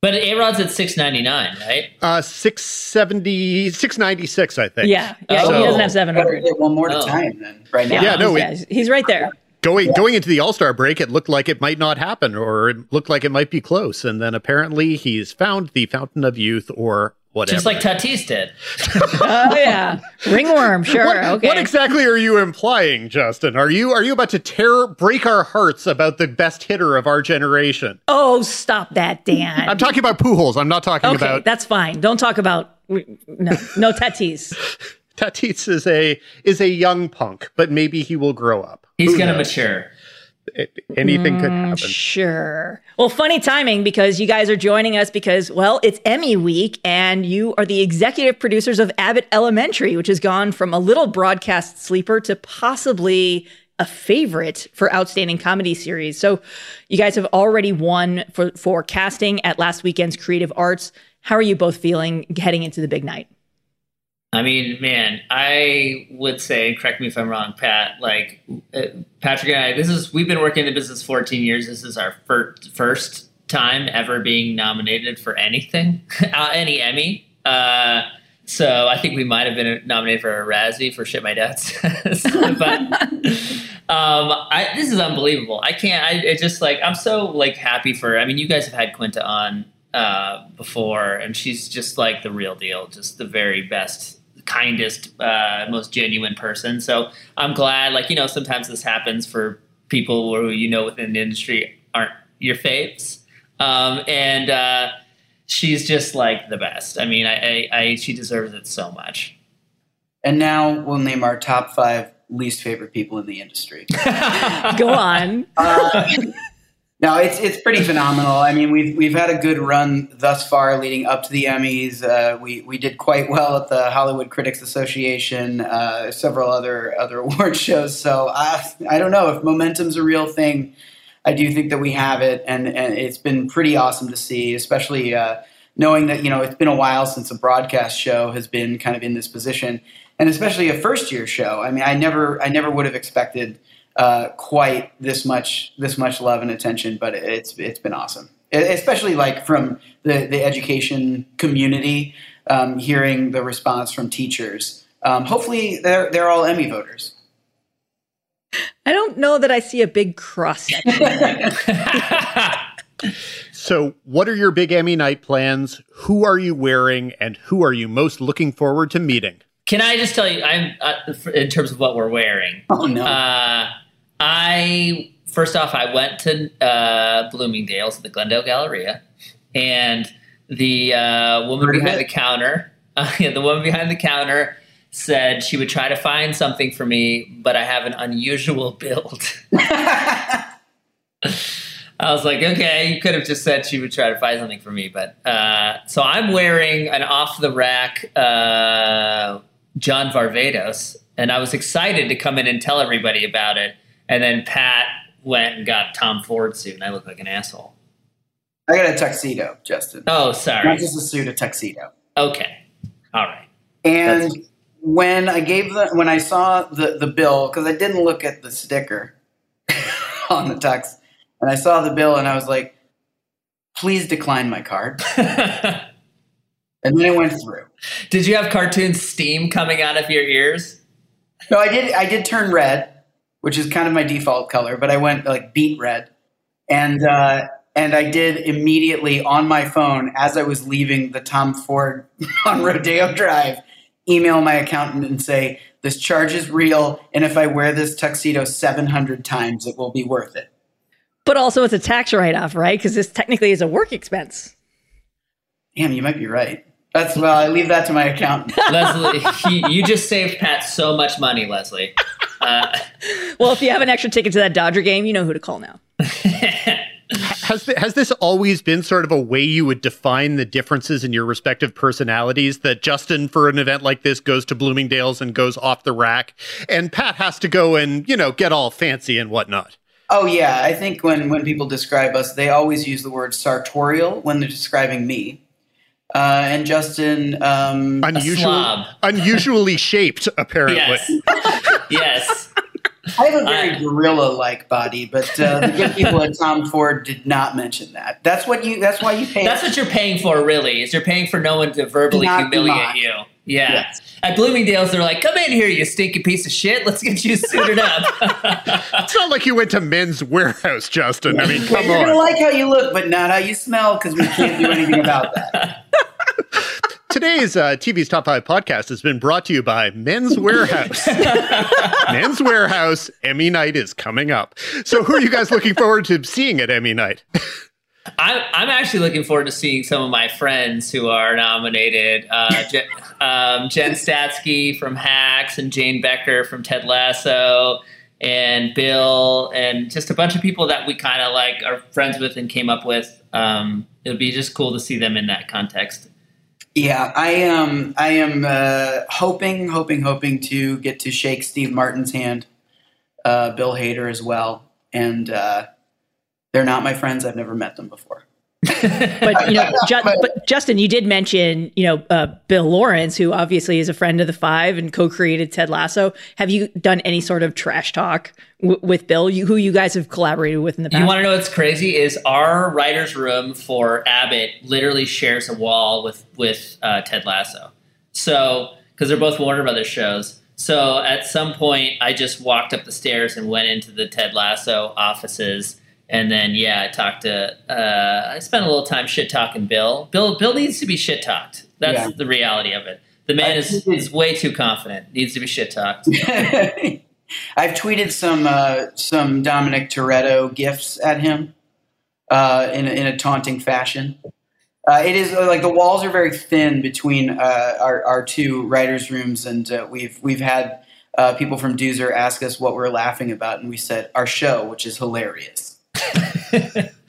But A Rod's at six ninety nine, right? Uh, 670, 696, I think. Yeah, yeah. Oh. He doesn't have 700. get one more to Oh. time then, right now. Yeah, no, he's, he's right there. Going going into the All Star break, it looked like it might not happen, or it looked like it might be close, and then apparently he's found the fountain of youth, or whatever. Just like Tatis did. Oh yeah, ringworm. Sure. What, okay. what exactly are you implying, Justin? Are you are you about to tear break our hearts about the best hitter of our generation? oh, stop that, Dan. I'm talking about Pujols. I'm not talking okay, about that's fine. Don't talk about no, no Tatis. Tatis is a is a young punk, but maybe he will grow up. He's gonna mature. It- anything could Mm, happen. Sure. Well, funny timing because you guys are joining us because, well, it's Emmy week and you are the executive producers of Abbott Elementary, which has gone from a little broadcast sleeper to possibly a favorite for outstanding comedy series. So you guys have already won for, for casting at last weekend's Creative Arts. How are you both feeling heading into the big night? I mean, man, I would say, correct me if I'm wrong, Pat. Like uh, Patrick and I, this is we've been working in the business 14 years. This is our fir- first time ever being nominated for anything, uh, any Emmy. Uh, so I think we might have been nominated for a Razzie for shit my dad says. but um, I, this is unbelievable. I can't. I it just like I'm so like happy for. I mean, you guys have had Quinta on uh, before, and she's just like the real deal, just the very best, kindest, uh, most genuine person. So I'm glad. Like you know, sometimes this happens for people who you know within the industry aren't your faves, um, and uh, she's just like the best. I mean, I, I, I she deserves it so much. And now we'll name our top five least favorite people in the industry. Go on. Uh, no, it's it's pretty phenomenal. I mean, we've we've had a good run thus far, leading up to the Emmys. Uh, we we did quite well at the Hollywood Critics Association, uh, several other other award shows. So I I don't know if momentum's a real thing. I do think that we have it, and and it's been pretty awesome to see, especially. Uh, knowing that you know it's been a while since a broadcast show has been kind of in this position, and especially a first year show. I mean, I never I never would have expected uh, quite this much this much love and attention, but it's it's been awesome, especially like from the the education community, um, hearing the response from teachers. Um, hopefully, they're they're all Emmy voters. I don't know that I see a big cross section. So, what are your big Emmy night plans? Who are you wearing, and who are you most looking forward to meeting? Can I just tell you, I'm uh, in terms of what we're wearing. Oh no! Uh, I first off, I went to uh, Bloomingdale's at the Glendale Galleria, and the uh, woman behind the counter, uh, yeah, the woman behind the counter said she would try to find something for me, but I have an unusual build. I was like, okay, you could have just said she would try to find something for me, but uh, so I'm wearing an off the rack uh, John Varvatos, and I was excited to come in and tell everybody about it, and then Pat went and got Tom Ford suit, and I look like an asshole. I got a tuxedo, Justin. Oh, sorry. Not just a suit, a tuxedo. Okay, all right. And That's- when I gave the when I saw the the bill because I didn't look at the sticker on the tux, and I saw the bill and I was like, "Please decline my card." and then it went through. Did you have cartoon steam coming out of your ears? No, I did. I did turn red, which is kind of my default color, but I went like beet red, and uh, and I did immediately on my phone as I was leaving the Tom Ford on Rodeo Drive, email my accountant and say this charge is real, and if I wear this tuxedo seven hundred times, it will be worth it. but also, it's a tax write off, right? Because this technically is a work expense. Damn, you might be right. That's well, I leave that to my accountant. Lesley, he, you just saved Pat so much money, Lesley. Uh, Well, if you have an extra ticket to that Dodger game, you know who to call now. Has th- has this always been sort of a way you would define the differences in your respective personalities? That Justin, for an event like this, goes to Bloomingdale's and goes off the rack, and Pat has to go and you know get all fancy and whatnot. Oh yeah, I think when when people describe us, they always use the word sartorial when they're describing me. Uh, and Justin, um, unusual, unusually shaped, apparently. Yes. yes. I have a very gorilla-like body, but uh, the good people at Tom Ford did not mention that. That's what you. That's why you pay. That's what you're paying for, really. Is you're paying for no one to verbally Not humiliate mocked. you. Yeah. Yes. At Bloomingdale's, they're like, "Come in here, you stinky piece of shit. Let's get you suited up." It's not like you went to Men's Wearhouse, Justin. I mean, come on. You're gonna like how you look, but not how you smell, because we can't do anything about that. Today's uh, TV's Top 5 podcast has been brought to you by Men's Wearhouse. Men's Wearhouse, Emmy Night is coming up. So, who are you guys looking forward to seeing at Emmy Night? I'm, I'm actually looking forward to seeing some of my friends who are nominated. Uh, Je- um, Jen Statsky from Hacks and Jane Becker from Ted Lasso and Bill and just a bunch of people that we kind of like are friends with and came up with. Um, it would be just cool to see them in that context. Yeah, I am. I am uh, hoping, hoping, hoping to get to shake Steve Martin's hand, uh, Bill Hader as well, and uh, they're not my friends. I've never met them before. But you know, Ju- but Justin, you did mention you know uh, Bill Lawrence, who obviously is a friend of the Five and co-created Ted Lasso. Have you done any sort of trash talk w- with Bill, you, who you guys have collaborated with in the past? You want to know what's crazy? Is our writer's room for Abbott literally shares a wall with with uh, Ted Lasso. So because they're both Warner Brothers shows. So at some point, I just walked up the stairs and went into the Ted Lasso offices. And then, yeah, I talked to. Uh, I spent a little time shit talking Bill. Bill, Bill needs to be shit talked. That's Yeah. the reality of it. The man is, is way too confident. Needs to be shit talked. I've tweeted some uh, some Dominic Toretto gifts at him uh, in a, in a taunting fashion. Uh, it is uh, like the walls are very thin between uh, our, our two writers' rooms, and uh, we've we've had uh, people from Doozer ask us what we're laughing about, and we said our show, which is hilarious.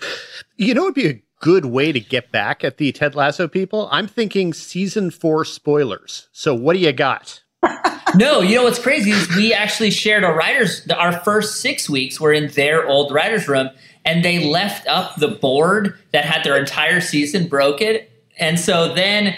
You know, it'd be a good way to get back at the Ted Lasso people. I'm thinking season four spoilers. So, what do you got? no, you know what's crazy is we actually shared a writers. Our first six weeks were in their old writers' room, and they left up the board that had their entire season broken. And so then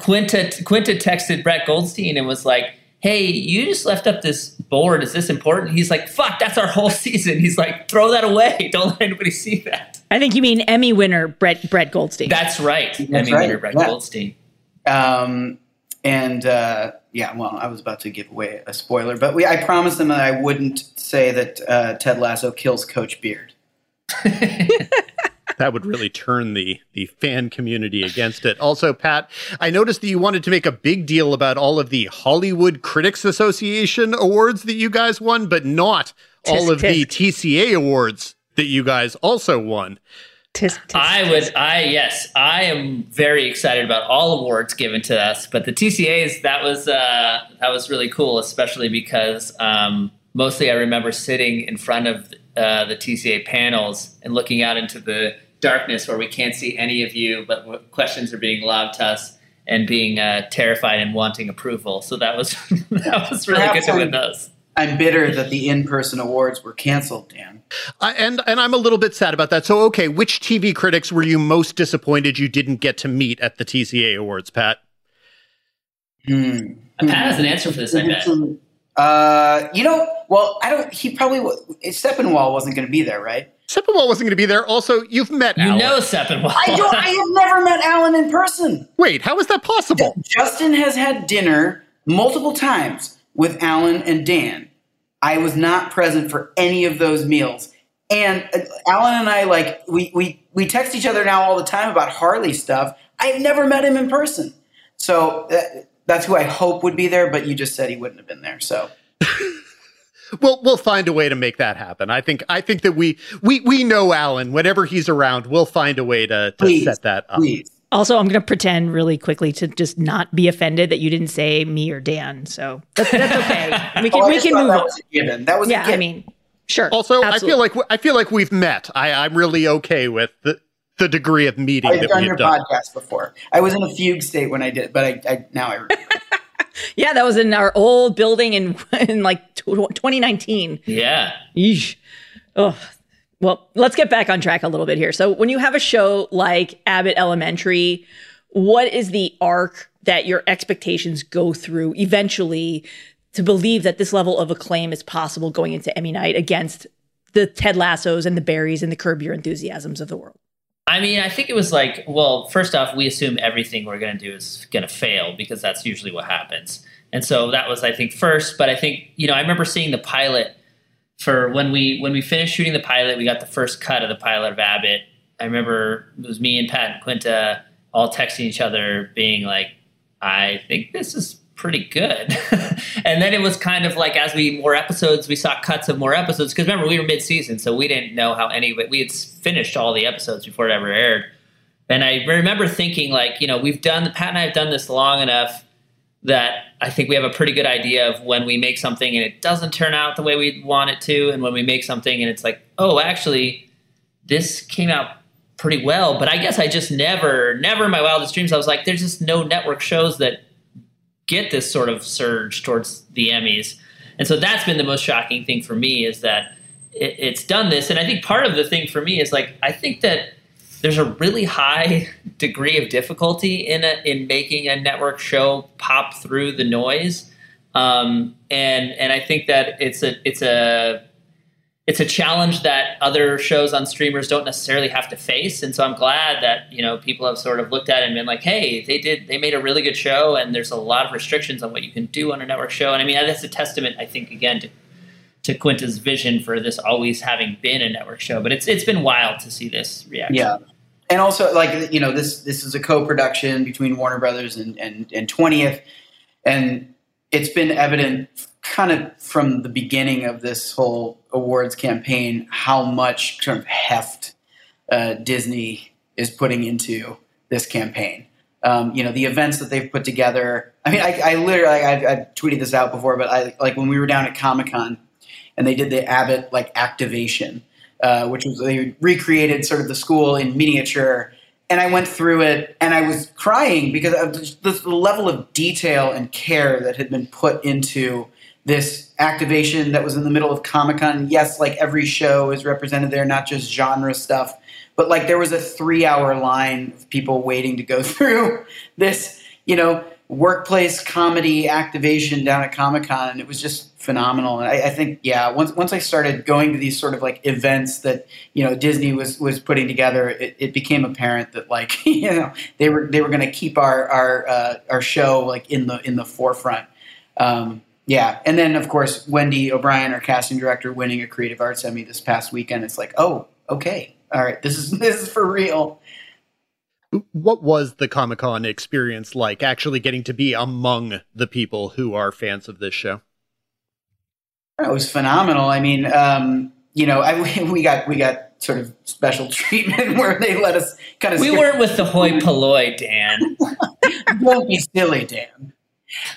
Quinta Quinta texted Brett Goldstein and was like, "Hey, you just left up this board. Is this important?" He's like, "Fuck, that's our whole season." He's like, "Throw that away. Don't let anybody see that." I think you mean Emmy winner Brett Brett Goldstein. That's right. That's Emmy right, winner Brett yeah. Goldstein. Um, and uh, yeah, well, I was about to give away a spoiler, but we I promised them that I wouldn't say that uh, Ted Lasso kills Coach Beard. That would really turn the the fan community against it. Also, Pat, I noticed that you wanted to make a big deal about all of the Hollywood Critics Association awards that you guys won, but not all Tisk, of the TCA awards that you guys also won. Tisk, tisk, I would, I yes, I am very excited about all awards given to us, but the TCAs that was uh, that was really cool, especially because um, mostly I remember sitting in front of uh, the TCA panels and looking out into the darkness where we can't see any of you, but questions are being lobbed to us and being uh, terrified and wanting approval. So that was that was really Perhaps good to win I'm- those. I'm bitter that the in-person awards were canceled, Dan. I, and and I'm a little bit sad about that. So, okay, which TV critics were you most disappointed you didn't get to meet at the TCA awards, Pat? Hmm. Pat has an answer for this, I bet. Uh, you know, well, I don't. He probably wa- Sepinwall wasn't going to be there, right? Sepinwall wasn't going to be there. Also, you've met You Alan. know Sepinwall. I don't. I have never met Alan in person. Wait, how is that possible? Justin has had dinner multiple times with Alan and Dan. I was not present for any of those meals. And uh, Alan and I, like, we, we, we text each other now all the time about Harley stuff. I've never met him in person. So uh, that's who I hope would be there, but you just said he wouldn't have been there. So We'll we'll find a way to make that happen. I think I think that we we we know Alan. Whenever he's around, we'll find a way to, to Please, set that up. please. Also, I'm going to pretend really quickly to just not be offended that you didn't say me or Dan. So that's, that's okay. We can Oh, we can move that on. was a given. That was a Yeah, I mean, Sure. Also, absolutely. I feel like I feel like we've met. I, I'm really okay with the the degree of meeting I've that done we've your done. podcast before. I was in a fugue state when I did, but I, I now I remember. Yeah, that was in our old building in in like 2019. Yeah. Yeesh. Oh, well, let's get back on track a little bit here. So, when you have a show like Abbott Elementary, what is the arc that your expectations go through eventually to believe that this level of acclaim is possible going into Emmy night against the Ted Lassos and the Barrys and the Curb Your Enthusiasms of the world? I mean, I think it was like, well, first off, we assume everything we're going to do is going to fail because that's usually what happens. And so that was, I think, first. But I think, you know, I remember seeing the pilot for when we when we finished shooting the pilot, we got the first cut of the pilot of Abbott. I remember it was me and Pat and Quinta all texting each other, being like, "I think this is pretty good." and then it was kind of like as we more episodes, we saw cuts of more episodes because remember we were mid season, so we didn't know how any of it. We had finished all the episodes before it ever aired. And I remember thinking, like, you know, we've done Pat and I have done this long enough that I think we have a pretty good idea of when we make something and it doesn't turn out the way we want it to, and when we make something and it's like, oh, actually, this came out pretty well. But I guess I just never, never in my wildest dreams, I was like, there's just no network shows that get this sort of surge towards the Emmys. And so that's been the most shocking thing for me is that it, it's done this. And I think part of the thing for me is like, I think that there's a really high degree of difficulty in a, in making a network show pop through the noise, um, and and I think that it's a it's a it's a challenge that other shows on streamers don't necessarily have to face. And so I'm glad that you know people have sort of looked at it and been like, hey, they did they made a really good show, and there's a lot of restrictions on what you can do on a network show. And I mean that's a testament, I think, again to to Quinta's vision for this always having been a network show. But it's it's been wild to see this reaction. Yeah. And also, like you know, this this is a co-production between Warner Brothers and and, and 20th, and it's been evident kind of from the beginning of this whole awards campaign how much sort of heft uh, Disney is putting into this campaign. Um, you know, the events that they've put together. I mean, I, I literally, I've, I've tweeted this out before, but I like when we were down at Comic Con and they did the Abbott like activation, uh, which was they recreated sort of the school in miniature. And I went through it and I was crying because of the, the level of detail and care that had been put into this activation that was in the middle of Comic Con. Yes, like every show is represented there, not just genre stuff, but like there was a three hour line of people waiting to go through this, you know, workplace comedy activation down at Comic Con. And it was just phenomenal. And I, I, think, yeah, once once I started going to these sort of like events that you know Disney was was putting together, it, it became apparent that like you know they were they were going to keep our our uh, our show like in the in the forefront. Um, yeah, and then of course Wendy O'Brien, our casting director, winning a Creative Arts Emmy this past weekend. It's like, oh, okay, all right, this is this is for real. What was the Comic Con experience like? Actually, getting to be among the people who are fans of this show. It was phenomenal. I mean, um, you know, I, we got we got sort of special treatment where they let us kind of. We weren't with the hoi polloi, Dan. Don't be silly, Dan.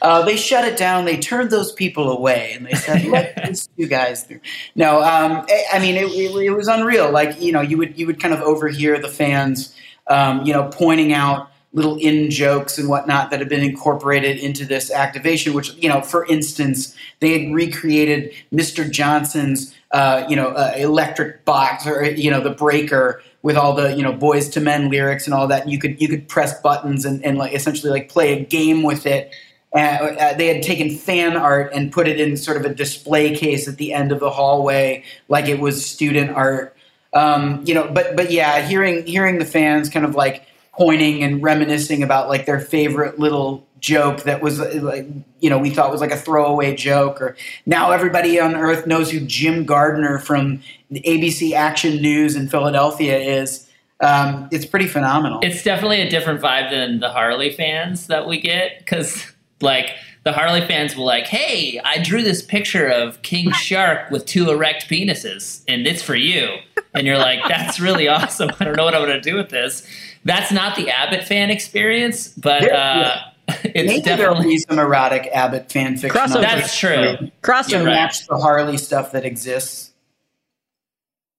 Uh, they shut it down. They turned those people away, and they said, "Let these two guys through." No, um, I mean it, it, it, was unreal. Like you know, you would you would kind of overhear the fans, um, you know, pointing out little in jokes and whatnot that had been incorporated into this activation. Which you know, for instance, they had recreated Mr. Johnson's, uh, you know, uh, electric box or you know, the breaker with all the you know Boyz II Men lyrics and all that. And you could you could press buttons and, and like essentially like play a game with it. Uh, they had taken fan art and put it in sort of a display case at the end of the hallway, like it was student art. Um, you know, but but yeah, hearing hearing the fans kind of like pointing and reminiscing about like their favorite little joke that was like you know we thought was like a throwaway joke, or now everybody on earth knows who Jim Gardner from ABC Action News in Philadelphia is. Um, it's pretty phenomenal. It's definitely a different vibe than the Harley fans that we get because like the Harley fans will like, "Hey, I drew this picture of King Shark with two erect penises, and it's for you." And you're like, "That's really awesome. I don't know what I'm going to do with this." That's not the Abbott fan experience, but uh, it's Maybe definitely there'll be some erotic Abbott fan fiction. Crossover. That's there true. To Crossover. Match the Harley stuff that exists.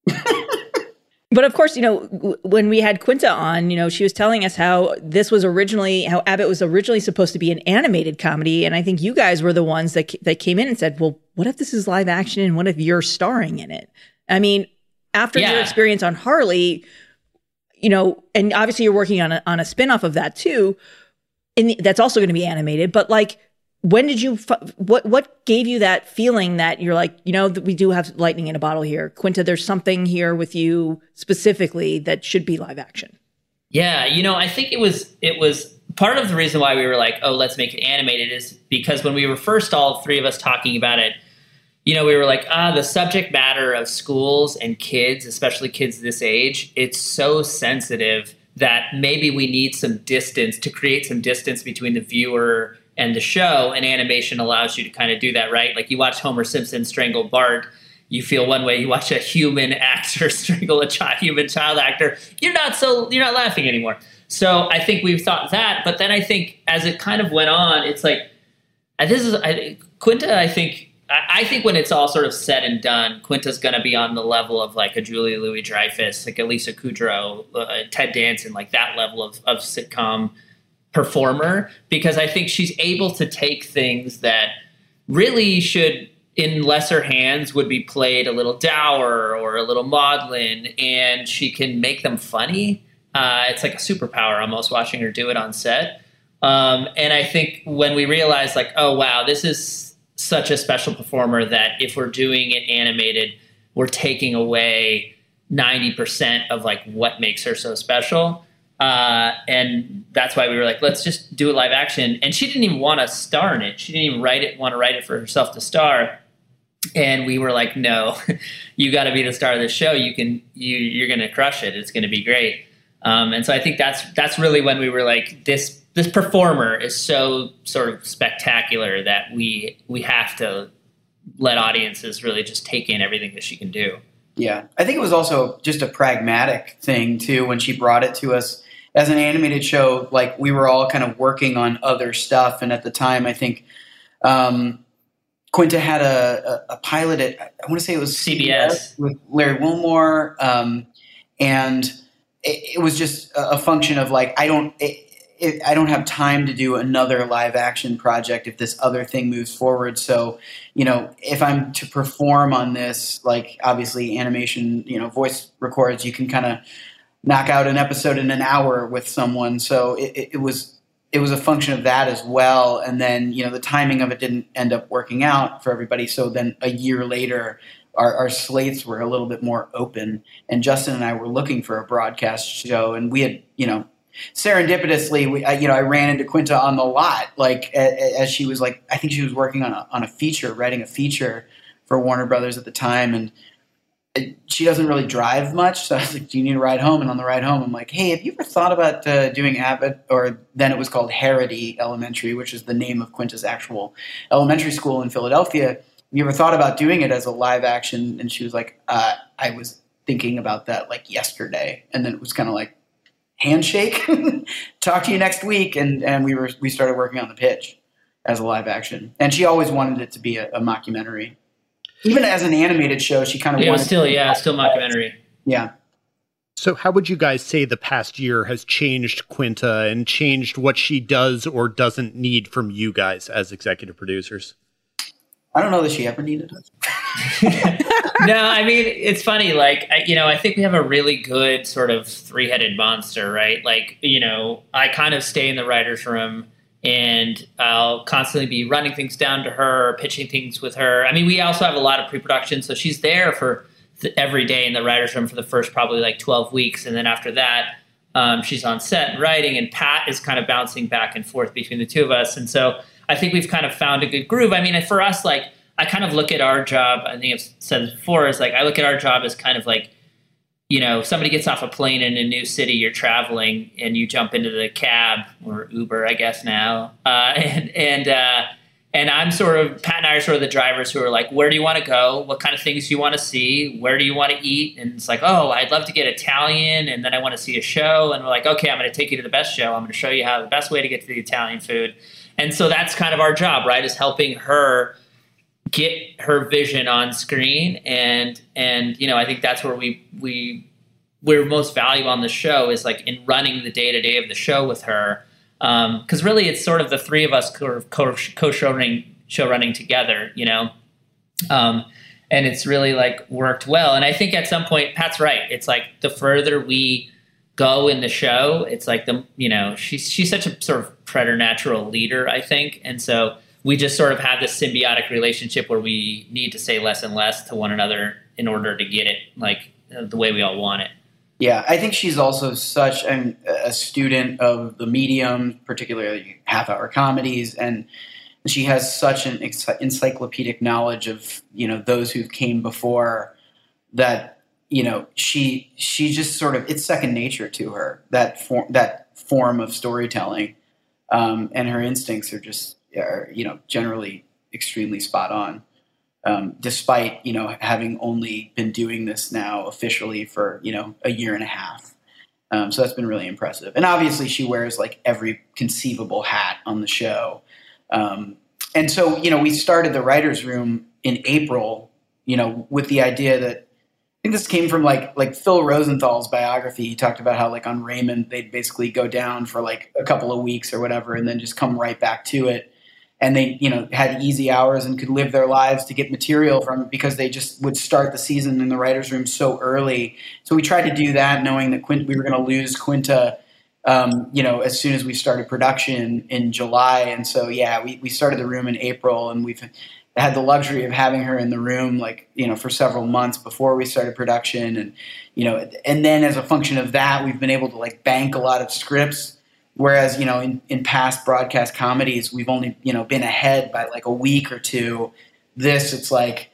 But of course, you know, when we had Quinta on, you know, she was telling us how this was originally how Abbott was originally supposed to be an animated comedy, and I think you guys were the ones that that came in and said, "Well, what if this is live action and what if you're starring in it?" I mean, after yeah. your experience on Harley, you know, and obviously you're working on a on a spinoff of that too, and that's also going to be animated. But like, when did you what what gave you that feeling that you're like you know that we do have lightning in a bottle here? Quinta there's something here with you specifically that should be live action. Yeah you know i think it was it was part of the reason why we were like oh let's make it animated is because when we were first all three of us talking about it you know we were like ah the subject matter of schools and kids especially kids this age it's so sensitive that maybe we need some distance to create some distance between the viewer and the show and animation allows you to kind of do that right? Like you watch homer simpson strangle bart you feel one way you watch a human actor strangle a child, human child actor you're not so you're not laughing anymore. So i think we've thought that but then i think as it kind of went on it's like this is I, quinta i think I think when it's all sort of said and done, Quinta's going to be on the level of like a Julia Louis Dreyfus, like Lisa Kudrow, uh, Ted Danson, like that level of, of sitcom performer because I think she's able to take things that really should in lesser hands would be played a little dour or a little maudlin and she can make them funny. Uh, it's like a superpower. Almost watching her do it on set. Um, and i think when we realized like oh wow this is such a special performer that if we're doing it animated we're taking away 90% of like what makes her so special uh, and that's why we were like, let's just do a live action. And she didn't even want to star in it. She didn't even write it, want to write it for herself to star. And we were like, no, you got to be the star of the show. You can, you, you're going to crush it. It's going to be great. Um, and so I think that's that's really when we were like, this this performer is so sort of spectacular that we we have to let audiences really just take in everything that she can do. Yeah, I think it was also just a pragmatic thing too when she brought it to us as an animated show, like we were all kind of working on other stuff, and at the time, I think um, Quinta had a, a, a, pilot at I want to say it was CBS, with Larry Wilmore, um, and it, it, was just a, function of like I don't. It, it, I don't have time to do another live action project if this other thing moves forward. So, you know, if I'm to perform on this, like obviously animation, you know, voice records, you can kind of knock out an episode in an hour with someone. So it, it, was it was a function of that as well. And then you know the timing of it didn't end up working out for everybody. So then a year later, our, our slates were a little bit more open. And Justin and I were looking for a broadcast show, and we had you know serendipitously, we, you know, I ran into Quinta on the lot, like as she was like, I think she was working on a on a feature, writing a feature for Warner Brothers at the time, and she doesn't really drive much. So I was like, "Do you need a ride home?" And on the ride home, I'm like, "Hey, have you ever thought about uh, doing Abbott?" Or then it was called Harrity Elementary, which is the name of Quinta's actual elementary school in Philadelphia. Have you ever thought about doing it as a live action? And she was like, uh, "I was thinking about that like yesterday." And then it was kind of like handshake, talk to you next week, and and we were we started working on the pitch as a live action. And she always wanted it to be a, a mockumentary even as an animated show, she kind of yeah, still yeah, still mockumentary. Yeah. So, how would you guys say the past year has changed Quinta and changed what she does or doesn't need from you guys as executive producers? I don't know that she ever needed us. no, I mean it's funny. Like you know, I think we have a really good sort of three-headed monster, right? Like you know, I kind of stay in the writers' room and I'll constantly be running things down to her, pitching things with her. I mean, we also have a lot of pre-production, so she's there for the, every day in the writers' room for the first probably like twelve weeks, and then after that, um, she's on set and writing, and Pat is kind of bouncing back and forth between the two of us, and so I think we've kind of found a good groove. I mean, for us, like I kind of look at our job. I think I've said this before. Is like I look at our job as kind of like you know, if somebody gets off a plane in a new city, you're traveling, and you jump into the cab or Uber, I guess now, uh, and and uh, and I'm sort of Pat and I are sort of the drivers who are like, where do you want to go? What kind of things do you want to see? Where do you want to eat? And it's like, oh, I'd love to get Italian, and then I want to see a show, and we're like, okay, I'm going to take you to the best show. I'm going to show you how the best way to get to the Italian food, and so that's kind of our job, right? Is helping her get her vision on screen and and you know I think that's where we we we're most valuable on the show is like in running the day to day of the show with her. Because um, really it's sort of the three of us co show running show running together you know? Um, and it's really like worked well. And I think at some point Pat's right. It's like the further we go in the show it's like the you know she's she's such a sort of preternatural leader I think. And so we just sort of have this symbiotic relationship where we need to say less and less to one another in order to get it like the way we all want it. Yeah, I think she's also such an, a student of the medium, particularly half hour comedies, and she has such an encyclopedic knowledge of you know those who came before that you know she she just sort of it's second nature to her that form that form of storytelling, um, and her instincts are just are you know generally extremely spot on. Um, despite you know having only been doing this now officially for you know a year and a half. Um, so that's been really impressive. And obviously, she wears like every conceivable hat on the show. Um, and so you know we started the writers' room in April. You know with the idea that I think this came from like like Phil Rosenthal's biography. He talked about how like on Raymond they'd basically go down for like a couple of weeks or whatever, and then just come right back to it and they you know had easy hours and could live their lives to get material from because they just would start the season in the writers room so early. So we tried to do that knowing that Quint, we were going to lose quinta um, you know as soon as we started production in july. And so yeah we, we started the room in april and we've had the luxury of having her in the room like you know for several months before we started production. And you know and then as a function of that we've been able to like bank a lot of scripts Whereas, you know, in, in past broadcast comedies, we've only, you know, been ahead by like a week or two. This, it's like,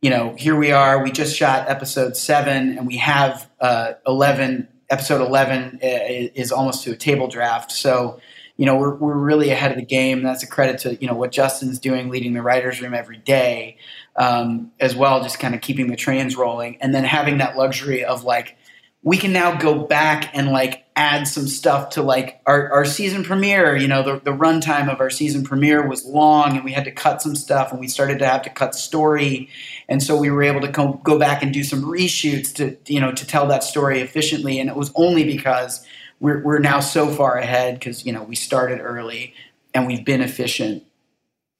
you know, here we are. We just shot episode seven, and we have uh, eleven. Episode eleven uh, is almost to a table draft. So, you know, we're we're really ahead of the game. That's a credit to you know what Justin's doing, leading the writers' room every day, um, as well, just kind of keeping the trains rolling, and then having that luxury of like we can now go back and like add some stuff to like our, our season premiere. You know, the, the runtime of our season premiere was long and we had to cut some stuff and we started to have to cut story. And so we were able to co- go back and do some reshoots to, you know, to tell that story efficiently. And it was only because we're, we're now so far ahead because, you know, we started early and we've been efficient.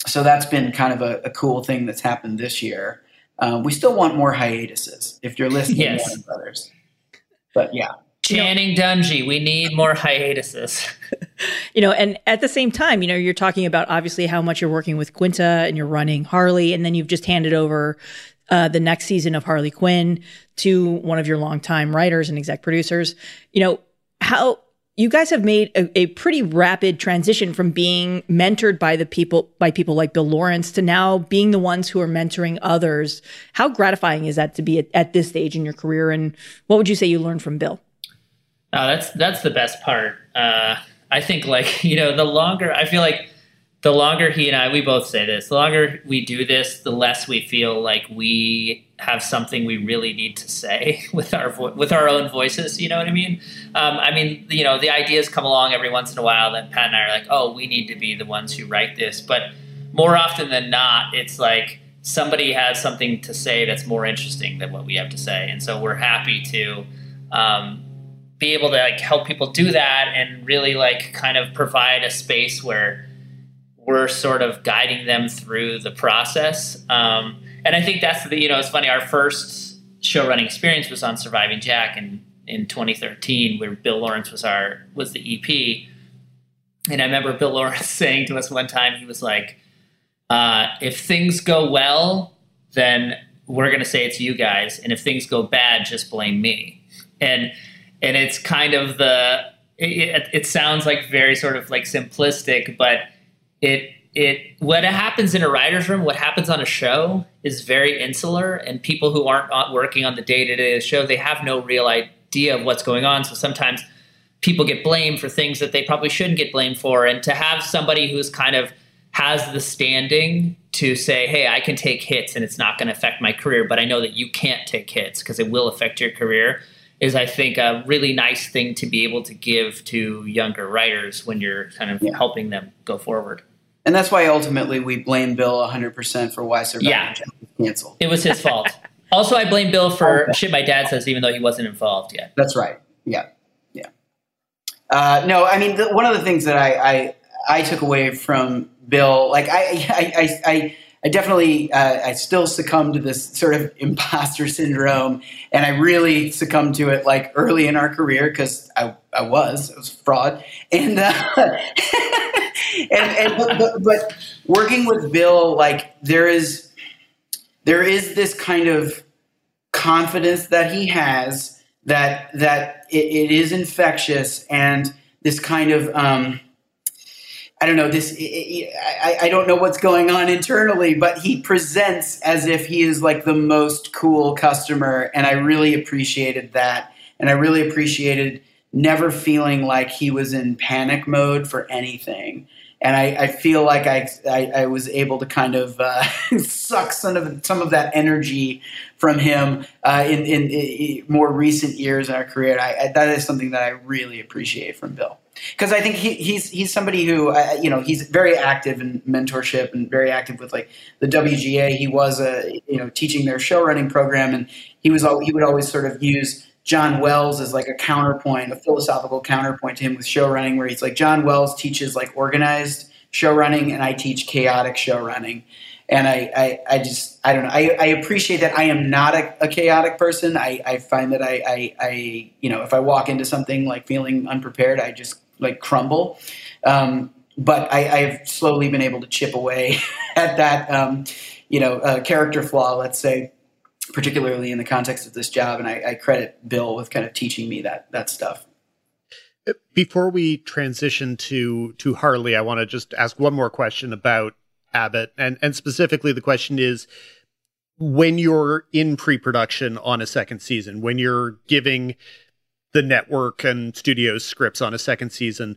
So that's been kind of a, a cool thing that's happened this year. Um, we still want more hiatuses if you're listening, yes. Warner Brothers. But yeah. Channing Dungey, we need more hiatuses. you know, and at the same time, you know, you're talking about obviously how much you're working with Quinta and you're running Harley, and then you've just handed over uh, the next season of Harley Quinn to one of your longtime writers and exec producers. You know, how you guys have made a, a, pretty rapid transition from being mentored by the people by people like Bill Lawrence to now being the ones who are mentoring others. How gratifying is that to be at, at this stage in your career? And what would you say you learned from Bill? Uh, that's that's the best part. Uh, I think like you know the longer I feel like the longer he and I, we both say this, the longer we do this, the less we feel like we have something we really need to say with our vo- with our own voices. You know what I mean? Um, I mean, you know, the ideas come along every once in a while that Pat and I are like, oh, we need to be the ones who write this. But more often than not, it's like somebody has something to say that's more interesting than what we have to say, and so we're happy to. Um, be able to like help people do that and really like kind of provide a space where we're sort of guiding them through the process. Um, and I think that's the, you know, it's funny. Our first show running experience was on Surviving Jack in, in 2013, where Bill Lawrence was our, was the EP. And I remember Bill Lawrence saying to us one time, he was like, uh, if things go well, then we're going to say it's you guys. And if things go bad, just blame me. And, and it's kind of the, it, it sounds like very sort of like simplistic, but it it what happens in a writer's room, what happens on a show is very insular, and people who aren't working on the day to day show, they have no real idea of what's going on. So sometimes people get blamed for things that they probably shouldn't get blamed for, and to have somebody who's kind of has the standing to say, "Hey, I can take hits, and it's not going to affect my career," but I know that you can't take hits because it will affect your career. Is I think a really nice thing to be able to give to younger writers when you're kind of yeah. helping them go forward. And that's why ultimately we blame Bill 100% for why Survivor Yeah. Was canceled. It was his fault. Also, I blame Bill for shit my dad says, even though he wasn't involved yet. That's right. Yeah, yeah. Uh, no, I mean, the, one of the things that I, I I took away from Bill, like I I I, I, I definitely uh, I still succumb to this sort of imposter syndrome, and I really succumbed to it like early in our career because I I was I was fraud, and uh, and and but, but, but working with Bill, like there is there is this kind of confidence that he has that that it, it is infectious and this kind of um, I don't know this I, I don't know what's going on internally, but he presents as if he is like the most cool customer, and I really appreciated that, and I really appreciated never feeling like he was in panic mode for anything. And I, I feel like I, I, I was able to kind of uh, suck some of some of that energy from him uh, in, in, in more recent years in our career. That is something that I really appreciate from Bill because I think he, he's he's somebody who uh, you know he's very active in mentorship and very active with like the WGA. He was a you know teaching their show running program, and he was al- he would always sort of use John Wells as like a counterpoint, a philosophical counterpoint to him with show running, where he's like John Wells teaches like organized show running, and I teach chaotic show running. And I, I, I just, I don't know. I, I appreciate that. I am not a, a chaotic person. I, I find that I, I, I, you know, if I walk into something like feeling unprepared, I just like crumble. Um, but I, I've slowly been able to chip away at that, um, you know, uh, character flaw, let's say, particularly in the context of this job. And I, I credit Bill with kind of teaching me that that stuff. Before we transition to to Harley, I want to just ask one more question about Abbott, and and specifically the question is when you're in pre-production on a second season, when you're giving the network and studios scripts on a second season,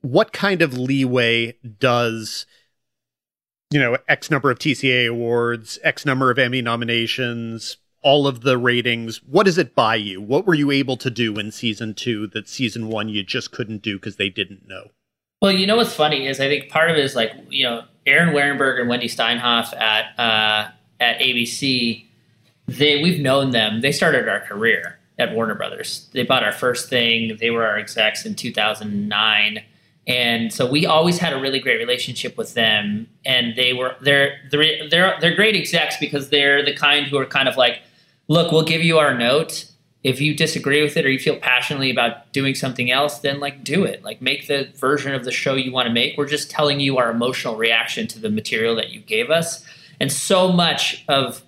what kind of leeway does you know X number of TCA awards, X number of Emmy nominations, all of the ratings, what does it buy you? What were you able to do in season two that season one you just couldn't do because they didn't know? Well, you know what's funny is I think part of it is like you know Erin Wehrenberg and Wendy Steinhoff at uh, at ABC. They we've known them. They started our career at Warner Brothers. They bought our first thing. They were our execs in 2009, and so we always had a really great relationship with them. And they were they're they're they're, they're great execs because they're the kind who are kind of like, look, we'll give you our note if you disagree with it or you feel passionately about doing something else, then like do it. Like make the version of the show you want to make. We're just telling you our emotional reaction to the material that you gave us. And so much of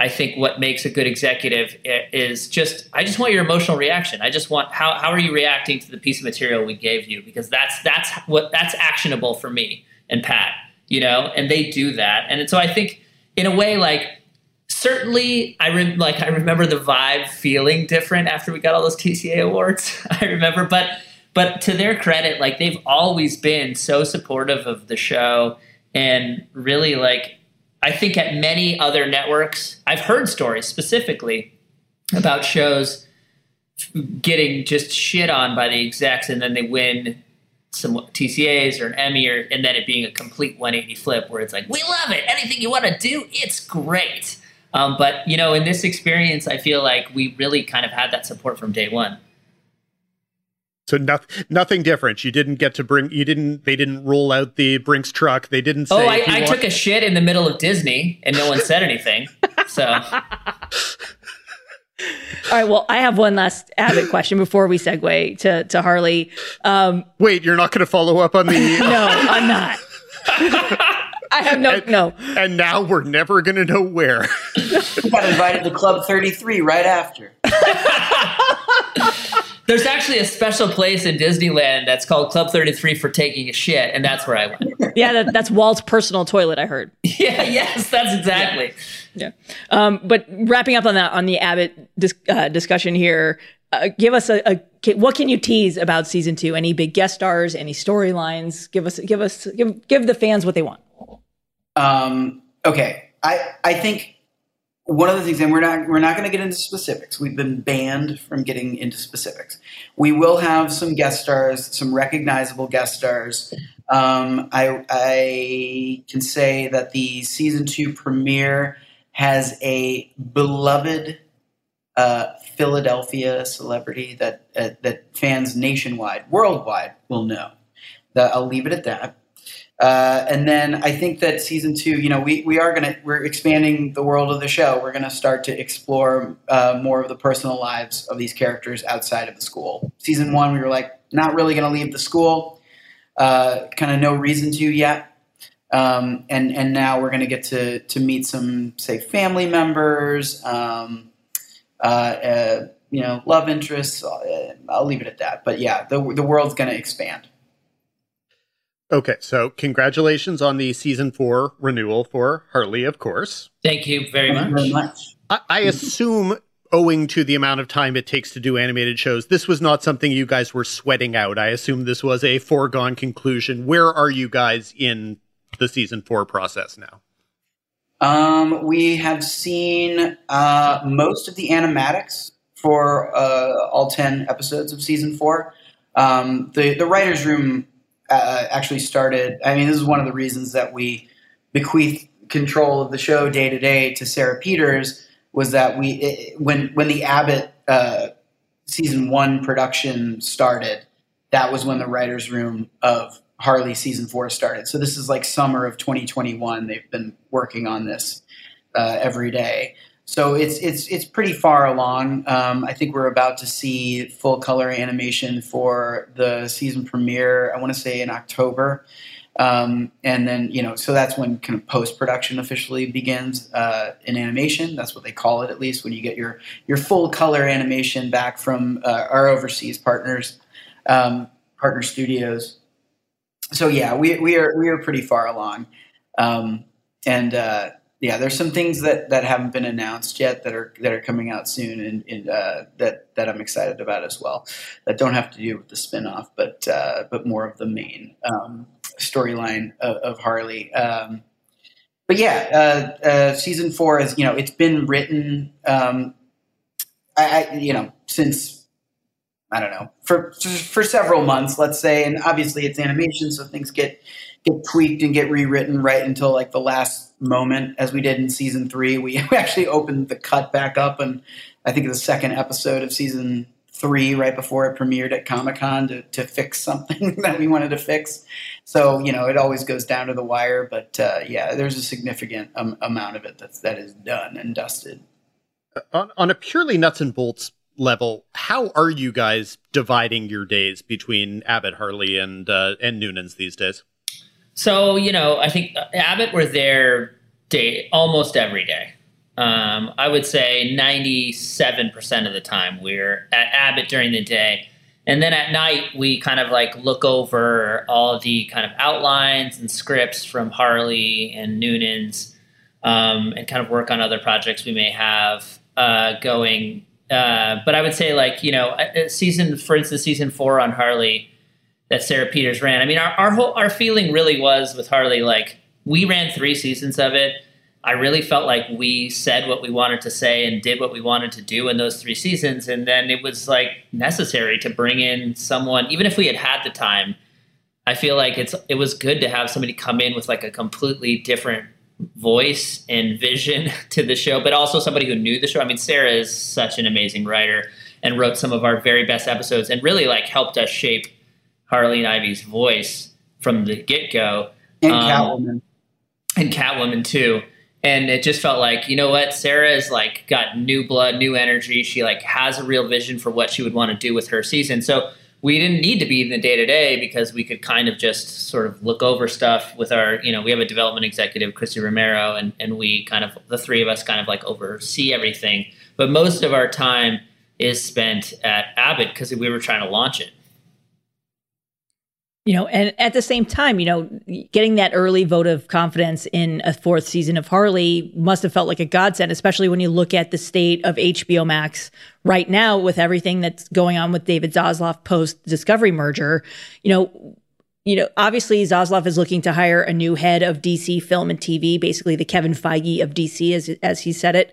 I think what makes a good executive is just I just want your emotional reaction. I just want how how are you reacting to the piece of material we gave you because that's that's what that's actionable for me and Pat, you know, and they do that. And so I think in a way like certainly I re- like I remember the vibe feeling different after we got all those TCA awards. I remember, but but to their credit, like they've always been so supportive of the show and really like I think at many other networks, I've heard stories specifically about shows getting just shit on by the execs and then they win some TCAs or an Emmy or and then it being a complete 180 flip where it's like, we love it. Anything you want to do, it's great. Um, but you know, in this experience, I feel like we really kind of had that support from day one. So no, nothing different. You didn't get to bring. You didn't. They didn't roll out the Brinks truck. They didn't. Say oh, I, I want- took a shit in the middle of Disney, and no one said anything. So, All right. Well, I have one last Abbott question before we segue to to Harley. Um, Wait, you're not going to follow up on the. no, I'm not. I have no and, no. And now we're never going to know where. We got invited to Club 33 right after. There's actually a special place in Disneyland that's called Club 33 for taking a shit, and that's where I went. Yeah, that, that's Walt's personal toilet. I heard. yeah. Yes, that's exactly. Yeah. Um, but wrapping up on that on the Abbott dis- uh, discussion here, uh, give us a, a what can you tease about season two? Any big guest stars? Any storylines? Give us give us give give the fans what they want. Um, okay, I I think one of the things, and we're not we're not going to get into specifics. We've been banned from getting into specifics. We will have some guest stars, some recognizable guest stars. Um, I, I can say that the season two premiere has a beloved uh, Philadelphia celebrity that uh, that fans nationwide, worldwide, will know. That I'll leave it at that. Uh, and then I think that season two, you know, we, we are gonna we're expanding the world of the show. We're gonna start to explore uh, more of the personal lives of these characters outside of the school. Season one, we were like not really gonna leave the school, uh, kind of no reason to yet. Um, and and now we're gonna get to to meet some say family members, um, uh, uh, you know, love interests. Uh, I'll leave it at that. But yeah, the the world's gonna expand. Okay, so congratulations on the season four renewal for Harley, of course. Thank you very Thank much. you very much. I, I assume, owing to the amount of time it takes to do animated shows, this was not something you guys were sweating out. I assume this was a foregone conclusion. Where are you guys in the season four process now? Um, we have seen uh, most of the animatics for uh, all ten episodes of season four. Um, the the writers' room uh, actually started. I mean, this is one of the reasons that we bequeath control of the show day to day to Sarah Peters was that we it, when when the Abbott uh, season one production started, that was when the writers' room of Harley season four started. So this is like summer of 2021. They've been working on this uh, every day. So it's it's it's pretty far along. Um, I think we're about to see full color animation for the season premiere. I want to say in October, um, and then you know, so that's when kind of post production officially begins uh, in animation. That's what they call it, at least when you get your your full color animation back from uh, our overseas partners, um, partner studios. So yeah, we we are we are pretty far along, um, and uh, yeah, there's some things that, that haven't been announced yet that are that are coming out soon, and, and uh, that that I'm excited about as well. That don't have to do with the spinoff, but uh, but more of the main um, storyline of, of, Harley. Um, but yeah, uh, uh season four is you know it's been written. Um, I, I you know since I don't know for for several months, let's say, and obviously it's animation, so things get get tweaked and get rewritten right until like the last moment, as we did in season three. We actually opened the cut back up, and I think the second episode of season three, right before it premiered at Comic Con, to, to fix something that we wanted to fix. So you know, it always goes down to the wire. But uh, yeah, there's a significant um, amount of it that's that is done and dusted. On, on a purely nuts and bolts level, how are you guys dividing your days between Abbott, Harley, and uh, and Noonan's these days? So you know, I think Abbott were there day almost every day. Um, I would say ninety-seven percent of the time we're at Abbott during the day, and then at night we kind of like look over all the kind of outlines and scripts from Harley and Noonan's, um, and kind of work on other projects we may have uh, going. Uh, but I would say like you know, season for instance, season four on Harley that Sarah Peters ran. I mean, our, our whole our feeling really was with Harley like we ran three seasons of it. I really felt like we said what we wanted to say and did what we wanted to do in those three seasons, and then it was like necessary to bring in someone, even if we had had the time. I feel like it's it was good to have somebody come in with like a completely different voice and vision to the show, but also somebody who knew the show. I mean, Sarah is such an amazing writer and wrote some of our very best episodes and really like helped us shape Harley and Ivy's voice from the get go. And um, Catwoman. And Catwoman too. And it just felt like, you know what, Sarah is like got new blood, new energy. She like has a real vision for what she would want to do with her season. So we didn't need to be in the day to day because we could kind of just sort of look over stuff with our, you know, we have a development executive, Christy Romero, and, and we kind of, the three of us kind of like oversee everything. But most of our time is spent at Abbott because we were trying to launch it you know and at the same time you know getting that early vote of confidence in a fourth season of harley must have felt like a godsend especially when you look at the state of hbo max right now with everything that's going on with david zaslav post discovery merger. You know you know obviously zaslav is looking to hire a new head of dc film and tv basically the kevin feige of dc as, as he said it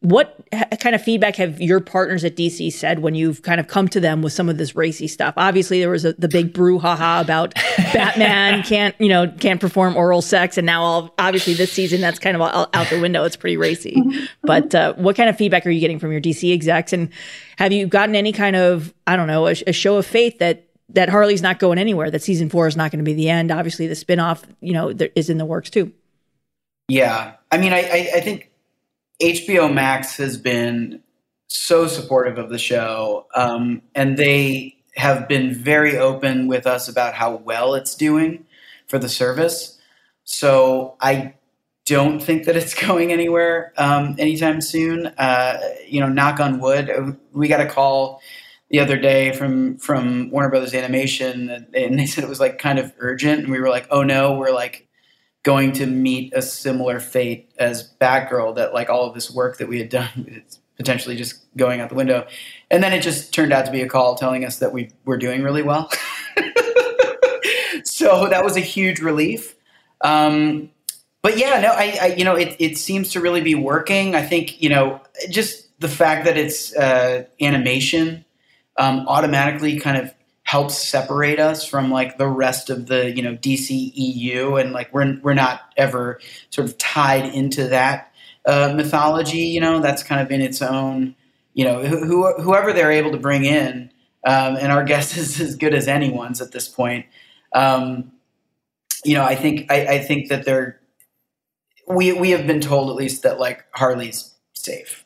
What kind of feedback have your partners at DC said when you've kind of come to them with some of this racy stuff? Obviously, there was a, the big brouhaha about Batman can't, you know, can't perform oral sex, and now all, obviously this season that's kind of out, out the window. It's pretty racy. But uh, what kind of feedback are you getting from your DC execs, and have you gotten any kind of I don't know a, a show of faith that that Harley's not going anywhere? That season four is not going to be the end. Obviously, the spinoff, you know, there, is in the works too. Yeah, I mean, I, I, I think HBO Max has been so supportive of the show, um, and they have been very open with us about how well it's doing for the service. So I don't think that it's going anywhere um, anytime soon. Uh, you know, knock on wood. We got a call the other day from from Warner Brothers Animation, and they said it was like kind of urgent, and we were like, "Oh no, we're like going to meet a similar fate as Batgirl that like all of this work that we had done is potentially just going out the window. And then it just turned out to be a call telling us that we were doing really well. so that was a huge relief. Um, but yeah, no, I, I, you know, it, it seems to really be working. I think, you know, just the fact that it's uh, animation um, automatically kind of helps separate us from like the rest of the you know DC EU, and like we're we're not ever sort of tied into that uh, mythology. You know, that's kind of in its own. You know, who, whoever they're able to bring in, um, and our guess is as good as anyone's at this point. Um, you know, I think I, I think that they're we we have been told at least that like Harley's safe,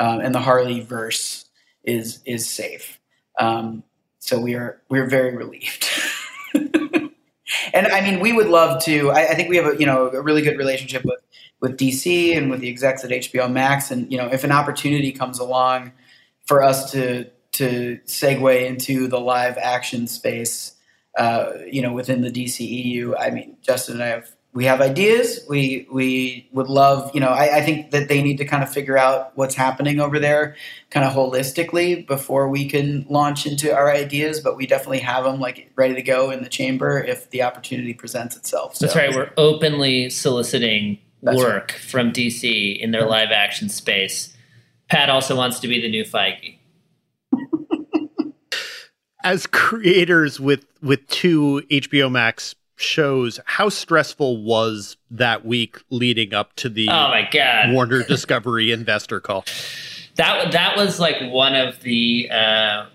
um, and the Harley verse is is safe. Um, so we are we're very relieved. and I mean, we would love to. I, I, think we have a you know a really good relationship with with DC and with the execs at HBO Max. And you know, if an opportunity comes along for us to to segue into the live action space, uh, you know, within the DCEU, I mean, Justin and I have we have ideas. We we would love, you know, I, I, think that they need to kind of figure out what's happening over there, kind of holistically, before we can launch into our ideas. But we definitely have them like ready to go in the chamber if the opportunity presents itself. So. That's right. We're openly soliciting That's work right. from DC in their live action space. Pat also wants to be the new Feige. As creators with with two HBO Max shows how stressful was that week leading up to the oh my god Warner Discovery investor call. That that was like one of the uh,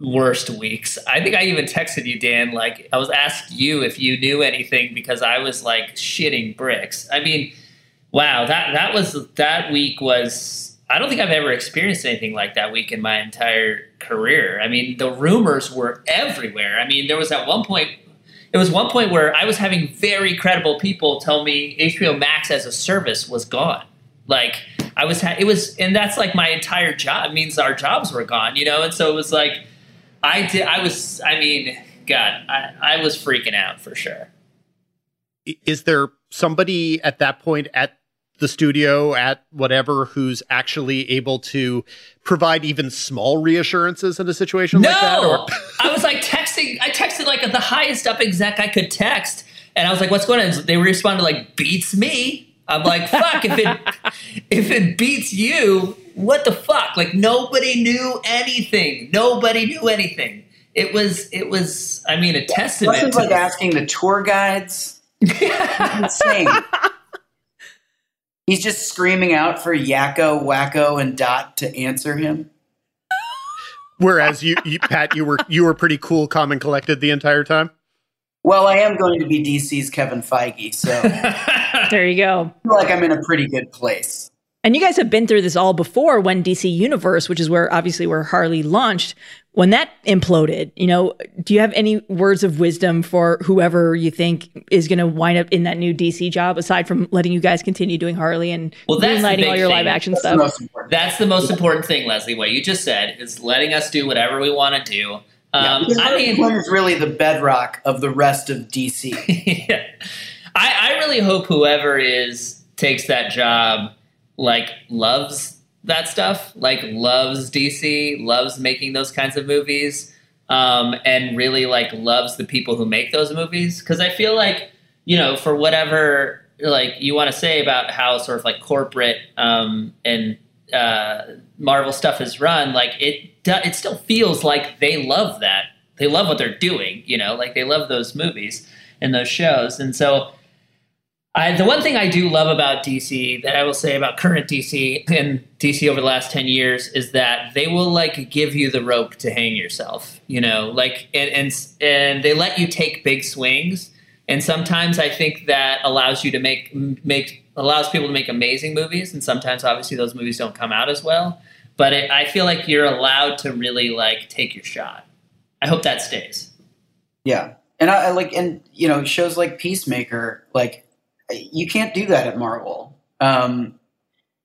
worst weeks. I think I even texted you, Dan. Like I was asked you if you knew anything because I was like shitting bricks. I mean, wow that that was that week was. I don't think I've ever experienced anything like that week in my entire career. I mean, the rumors were everywhere. I mean, there was at one point it was one point where I was having very credible people tell me HBO Max as a service was gone. Like I was, ha- it was, and that's like my entire job. It means our jobs were gone, you know. And so it was like, I did. I was. I mean, God, I, I was freaking out for sure. Is there somebody at that point at the studio at whatever who's actually able to provide even small reassurances in a situation no! like that? Or- I was like texting, I texted like the highest up exec I could text. And I was like, what's going on? They responded like, beats me. I'm like, fuck, if it if it beats you, what the fuck? Like nobody knew anything. Nobody knew anything. It was it was I mean a testament. It like asking the tour guides. insane. He's just screaming out for Yakko, Wakko, and Dot to answer him. Whereas you, you, Pat, you were you were pretty cool, calm, and collected the entire time. Well, I am going to be DC's Kevin Feige, so there you go. I feel like I'm in a pretty good place. And you guys have been through this all before when DC Universe, which is where obviously where Harley launched, when that imploded, you know, do you have any words of wisdom for whoever you think is going to wind up in that new DC job, aside from letting you guys continue doing Harley and well, that's lighting all your thing. live action that's stuff? The that's the most important thing, Lesley. What you just said is letting us do whatever we want to do. Um, yeah, I mean, is really the bedrock of the rest of DC. yeah. I, I really hope whoever is takes that job like loves that stuff, like loves DC, loves making those kinds of movies, um, and really like loves the people who make those movies. Because I feel like you know, for whatever like you want to say about how sort of like corporate um, and uh, Marvel stuff is run, like it it still feels like they love that. They love what they're doing, you know, like they love those movies and those shows. And so I, the one thing I do love about DC that I will say about current DC and DC over the last 10 years is that they will like give you the rope to hang yourself, you know, like, and, and, and they let you take big swings. And sometimes I think that allows you to make, make, allows people to make amazing movies. And sometimes obviously those movies don't come out as well. But it, I feel like you're allowed to really like take your shot. I hope that stays. Yeah. And I, I like, and you know, shows like Peacemaker, like, you can't do that at Marvel. Um,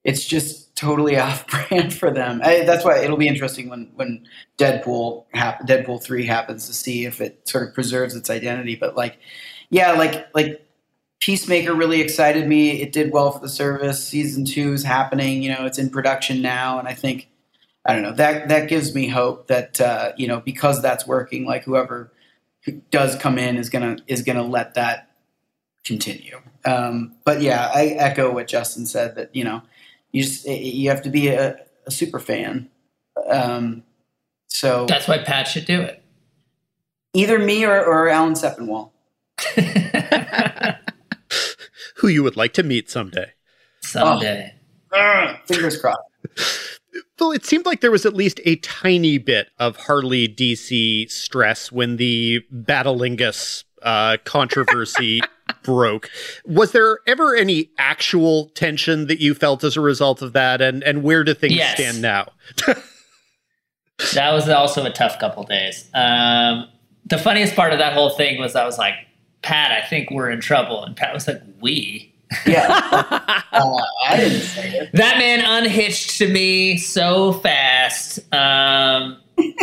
it's just totally off brand for them. I, that's why it'll be interesting when when Deadpool hap- Deadpool three happens to see if it sort of preserves its identity. But like, yeah, like like Peacemaker really excited me. It did well for the service. Season two is happening. You know, it's in production now, and I think I don't know that that gives me hope that uh, you know because that's working. Like whoever does come in is gonna is gonna let that continue. Um, but yeah, I echo what Justin said that you know you just you have to be a, a super fan. Um, so that's why Pat should do it. Either me or, or Alan Sepinwall. Who you would like to meet someday. Someday. Oh. Uh, fingers crossed. Well, it seemed like there was at least a tiny bit of Harley DC stress when the Battlingus uh, controversy broke. Was there ever any actual tension that you felt as a result of that, and and where do things yes. stand now? that was also a tough couple days. Um, the funniest part of that whole thing was I was like, Pat, I think we're in trouble, and Pat was like, we. Yeah, uh, I didn't say it. That man unhitched to me so fast. Um,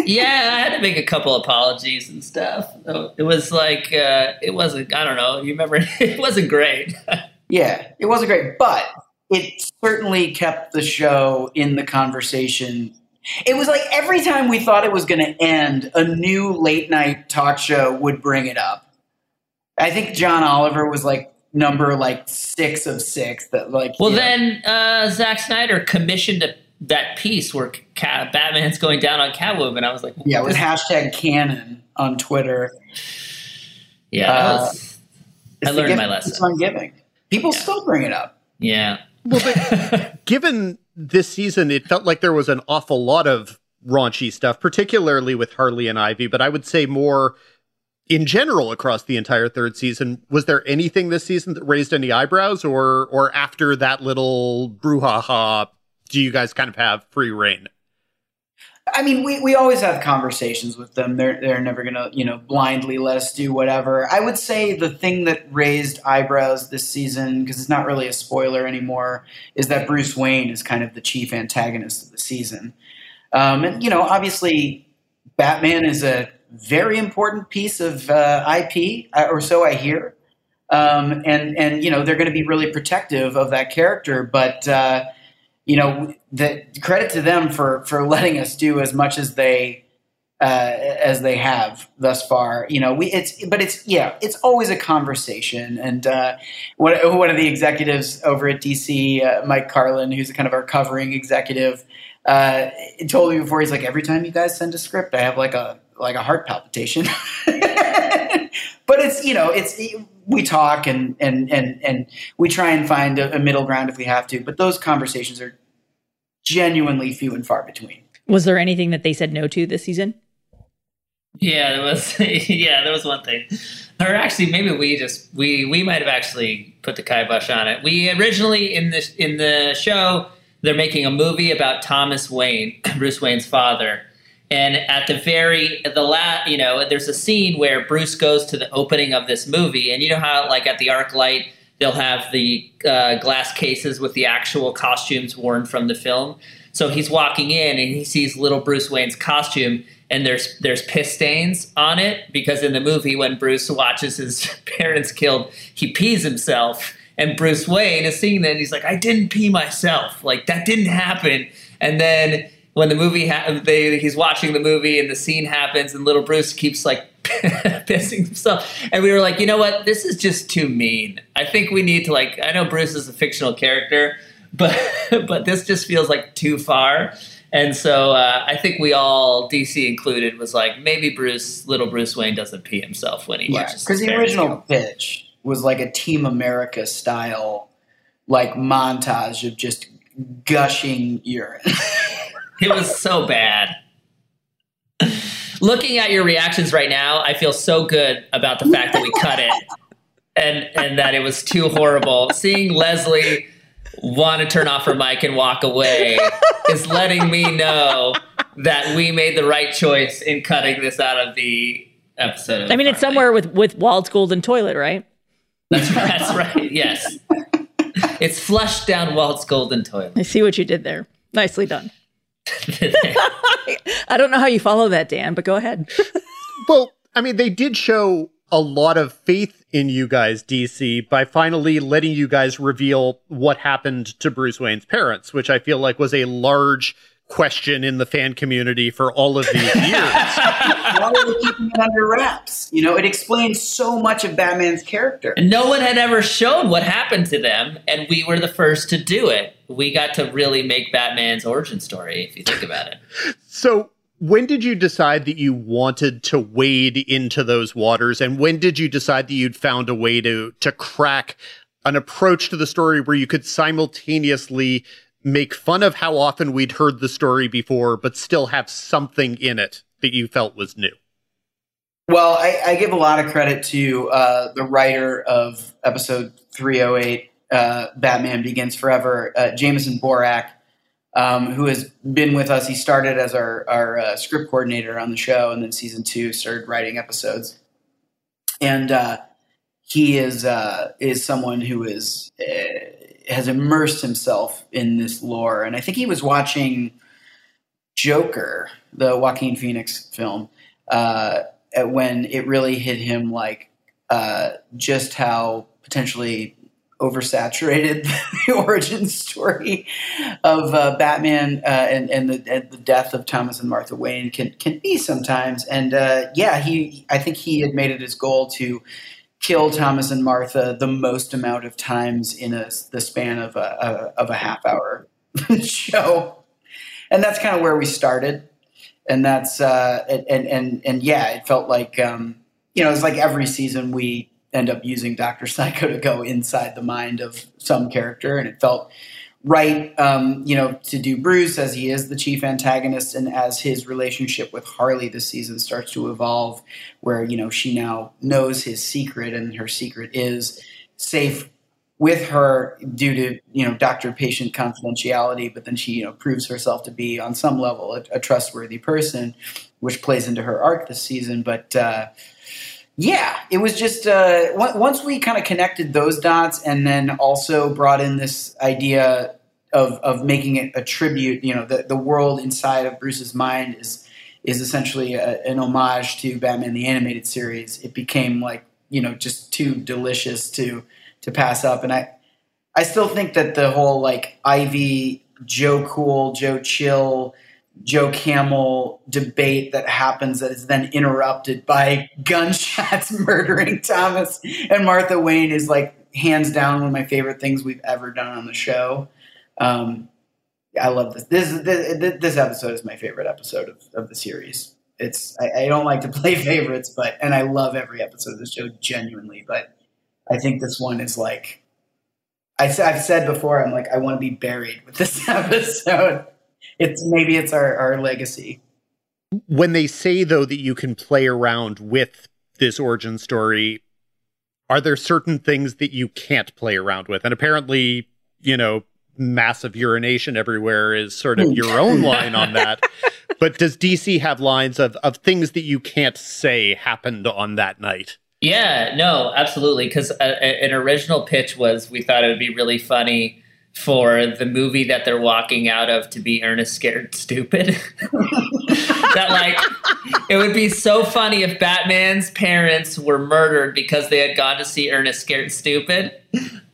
yeah, I had to make a couple apologies and stuff. It was like uh, it wasn't. I don't know. You remember? It wasn't great. yeah, it wasn't great, but it certainly kept the show in the conversation. It was like every time we thought it was going to end, a new late night talk show would bring it up. I think John Oliver was like number like six of six. That like well, know, then uh, Zack Snyder commissioned a that piece where Cat, Batman's going down on Catwoman. I was like, yeah, with hashtag canon on Twitter. Yeah, uh, was, I learned my lesson. on giving. People yeah. still bring it up. Yeah. Well, but given this season, it felt like there was an awful lot of raunchy stuff, particularly with Harley and Ivy, but I would say more in general across the entire third season. Was there anything this season that raised any eyebrows, or or after that little brouhaha do you guys kind of have free reign? I mean, we, we always have conversations with them. They're they're never gonna you know blindly let us do whatever. I would say the thing that raised eyebrows this season because it's not really a spoiler anymore is that Bruce Wayne is kind of the chief antagonist of the season. Um, and you know, obviously, Batman is a very important piece of uh, IP, uh, or so I hear. Um, and and you know they're going to be really protective of that character, but. Uh, you know, the credit to them for for letting us do as much as they uh, as they have thus far. You know, we it's but it's yeah, it's always a conversation. And uh, one one of the executives over at DC, uh, Mike Carlin, who's kind of our covering executive, uh, told me before he's like, every time you guys send a script, I have like a like a heart palpitation. but it's you know it's we talk and and and and we try and find a, a, middle ground if we have to but those conversations are genuinely few and far between. Was there anything that they said no to this season? Yeah there was yeah there was one thing. Or actually maybe we just we we might have actually put the kibosh on it. We originally in this in the show they're making a movie about thomas wayne bruce wayne's father and at the very the last, you know, there's a scene where Bruce goes to the opening of this movie, and you know how like at the ArcLight they'll have the uh, glass cases with the actual costumes worn from the film. So he's walking in and he sees little Bruce Wayne's costume, and there's there's piss stains on it because in the movie when Bruce watches his parents killed, he pees himself. And Bruce Wayne is seeing that and he's like, I didn't pee myself. Like that didn't happen. And then when the movie ha- they he's watching the movie and the scene happens and little Bruce keeps like pissing himself and we were like you know what this is just too mean I think we need to like I know Bruce is a fictional character but but this just feels like too far. And so uh, I think we all, DC included, was like maybe Bruce, little Bruce Wayne, doesn't pee himself when he Yeah, watches. because the original pitch was like a Team America style, like montage of just gushing urine. It was so bad. Looking at your reactions right now, I feel so good about the fact that we cut it and and that it was too horrible. Seeing Lesley want to turn off her mic and walk away is letting me know that we made the right choice in cutting this out of the episode. I mean, it's somewhere with with Walt's Golden Toilet, right? That's, that's right. Yes. It's flushed down Walt's golden toilet. I see what you did there. Nicely done. I don't know how you follow that, Dan, but go ahead. Well, I mean, they did show a lot of faith in you guys, DC, by finally letting you guys reveal what happened to Bruce Wayne's parents, which I feel like was a large question in the fan community for all of these years. Why are they keeping it under wraps? You know, it explains so much of Batman's character. And no one had ever shown what happened to them, and we were the first to do it. We got to really make Batman's origin story, if you think about it. so, when did you decide that you wanted to wade into those waters, and when did you decide that you'd found a way to to crack an approach to the story where you could simultaneously make fun of how often we'd heard the story before, but still have something in it that you felt was new? Well, I, I give a lot of credit to uh, the writer of episode 308, uh, Batman Begins Forever, uh, Jameson Borak, um, who has been with us. He started as our, our uh, script coordinator on the show, and then season two started writing episodes. And uh, he is uh, is someone who is uh, has immersed himself in this lore, and I think he was watching Joker, the Joaquin Phoenix film, when it really hit him like just how potentially oversaturated the origin story of uh, Batman uh, and, and, the, and the death of Thomas and Martha Wayne can can be sometimes. And uh, yeah, he I think he had made it his goal to kill Thomas and Martha the most amount of times in a, the span of a, a of a half hour show, and that's kind of where we started. And that's uh, and, and and and yeah, it felt like um, you know it's like every season we end up using Doctor Psycho to go inside the mind of some character, and it felt right, um, you know, to do Bruce as he is the chief antagonist, and as his relationship with Harley this season starts to evolve, where you know she now knows his secret, and her secret is safe with her due to you know doctor-patient confidentiality, but then she you know proves herself to be on some level a, a trustworthy person, which plays into her arc this season, but. Uh, yeah, it was just uh, once we kind of connected those dots, and then also brought in this idea of of making it a tribute. You know, the the world inside of Bruce's mind is is essentially a, an homage to Batman the animated series. It became like you know just too delicious to to pass up, and I I still think that the whole like Ivy Joe Cool Joe Chill Joe Camel debate that happens that is then interrupted by gunshots murdering Thomas and Martha Wayne is like hands down one of my favorite things we've ever done on the show. Um, I love this. This this, this episode is my favorite episode of, of the series. It's I, I don't like to play favorites, but and I love every episode of the show genuinely, but I think this one is like I, have said before. I'm like I want to be buried with this episode it's maybe it's our, our legacy. When they say though that you can play around with this origin story, are there certain things that you can't play around with? And apparently, you know, massive urination everywhere is sort of your own line on that. But does DC have lines of, of things that you can't say happened on that night? Yeah, no, absolutely. Because uh, an original pitch was we thought it would be really funny for the movie that they're walking out of to be Ernest Scared Stupid. that like it would be so funny if Batman's parents were murdered because they had gone to see Ernest Scared Stupid.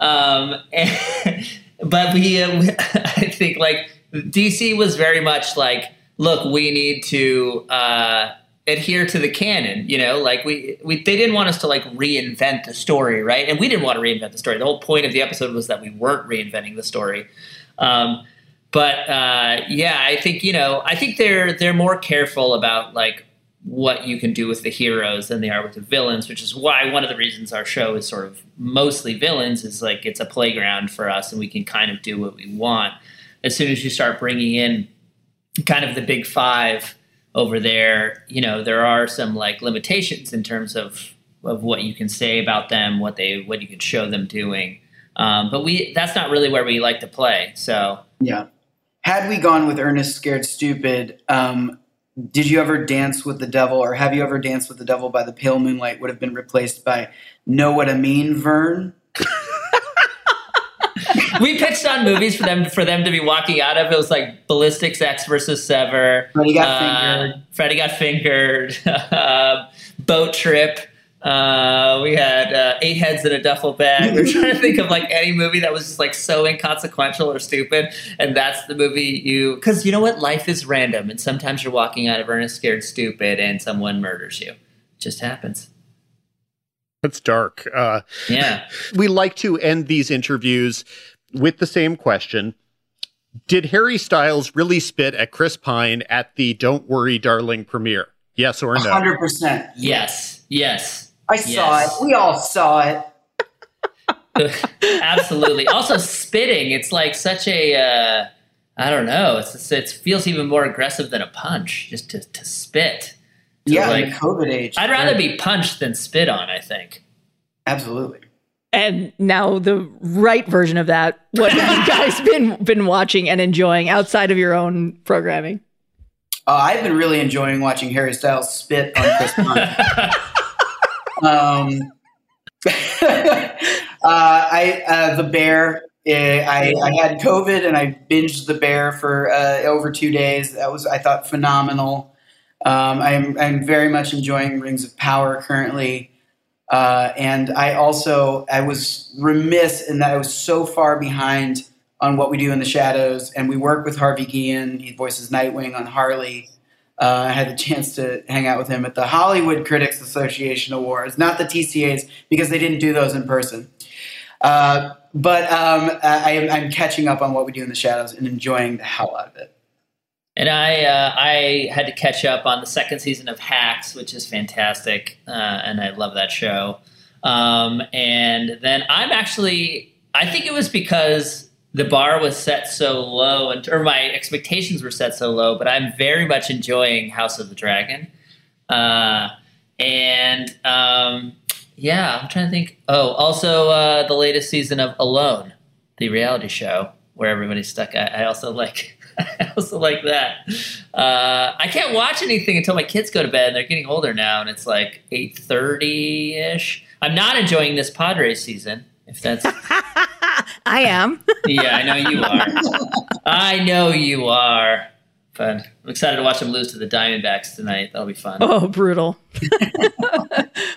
Um, and, but we, uh, I think like DC was very much like, look, we need to. Uh, adhere to the canon you know like we, we they didn't want us to like reinvent the story right? And we didn't want to reinvent the story. The whole point of the episode was that we weren't reinventing the story. Um, but uh, yeah, I think you know, I think they're they're more careful about like what you can do with the heroes than they are with the villains, which is why one of the reasons our show is sort of mostly villains is like it's a playground for us and we can kind of do what we want. As soon as you start bringing in kind of the big five over there, you know, there are some like limitations in terms of of what you can say about them, what they what you can show them doing. Um, but we that's not really where we like to play. So yeah. Had we gone with Ernest Scared Stupid, um, did you ever dance with the devil or have you ever danced with the devil by the pale moonlight would have been replaced by know what i mean vern we pitched on movies for them for them to be walking out of. It was like Ballistics Ecks versus Sever. Freddy got uh, fingered. Freddy got fingered. uh, boat trip. Uh, we had uh, eight heads in a duffel bag. We were trying to think of like any movie that was just like so inconsequential or stupid, and that's the movie you. Because you know what, life is random, and sometimes you're walking out of Ernest Scared Stupid, and someone murders you. It just happens. That's dark. Uh, yeah. We like to end these interviews with the same question. Did Harry Styles really spit at Chris Pine at the Don't Worry Darling premiere? Yes or no? 100%. Yes. Yes. I saw it. We all saw it. Absolutely. also, spitting, it's like such a. Uh, I don't know. It's, it feels even more aggressive than a punch, just to, to spit. To yeah, like, in the COVID age. I'd rather be punched than spit on, I think. Absolutely. And now the right version of that. What have you guys been been watching and enjoying outside of your own programming? Uh, I've been really enjoying watching Harry Styles spit on Chris um, uh, I uh, the bear. Eh, I, I, had COVID and I binged the bear for uh, over two days. That was I thought phenomenal. Um, I'm I'm very much enjoying Rings of Power currently. Uh, and I also I was remiss in that I was so far behind on what we do in the shadows, and we work with Harvey Guillen. He voices Nightwing on Harley. Uh, I had the chance to hang out with him at the Hollywood Critics Association Awards, not the TCAs because they didn't do those in person. Uh, but um, I, am catching up on what we do in the shadows and enjoying the hell out of it. And I uh, I had to catch up on the second season of Hacks, which is fantastic, uh, and I love that show. Um, and then I'm actually I think it was because the bar was set so low, and or my expectations were set so low. But I'm very much enjoying House of the Dragon, uh, and um, yeah, I'm trying to think. Oh, also uh, the latest season of Alone, the reality show where everybody's stuck. I, I also like. I also like that. Uh, I can't watch anything until my kids go to bed. They're getting older now, and it's like eight thirty ish. I'm not enjoying this Padres season. If that's, I am. yeah, I know you are. I know you are. But I'm excited to watch them lose to the Diamondbacks tonight. That'll be fun. Oh, brutal.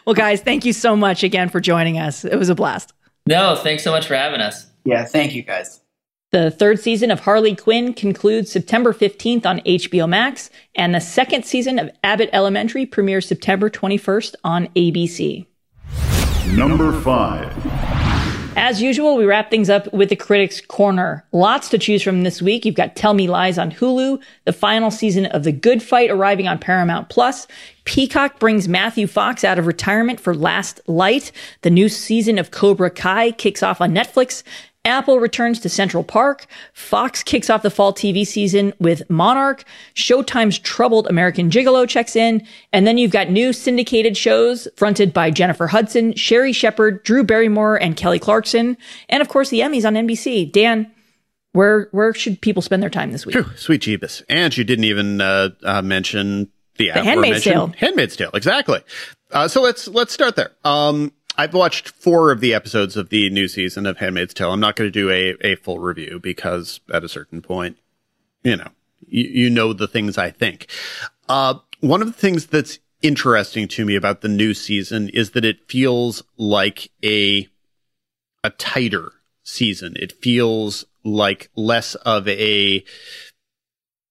well, guys, thank you so much again for joining us. It was a blast. No, thanks so much for having us. Yeah, thank you guys. The third season of Harley Quinn concludes September 15th on HBO Max, and the second season of Abbott Elementary premieres September 21st on ABC. Number five. As usual, we wrap things up with the Critics Corner. Lots to choose from this week. You've got Tell Me Lies on Hulu, the final season of The Good Fight arriving on Paramount Plus. Peacock brings Matthew Fox out of retirement for Last Light. The new season of Cobra Kai kicks off on Netflix. Apple returns to Central Park. Fox kicks off the fall TV season with Monarch. Showtime's Troubled American Gigolo checks in. And then you've got new syndicated shows fronted by Jennifer Hudson, Sherri Shepherd, Drew Barrymore, and Kelly Clarkson. And of course, the Emmys on NBC. Dan, where where should people spend their time this week? Whew, sweet Jeebus. And you didn't even uh, uh, mention the, the Handmaid's Tale. Handmaid's Tale, exactly. Uh, so let's let's start there. Um, I've watched four of the episodes of the new season of Handmaid's Tale. I'm not going to do a, a full review because at a certain point, you know, you, you know the things I think. Uh, one of the things that's interesting to me about the new season is that it feels like a a tighter season. It feels like less of a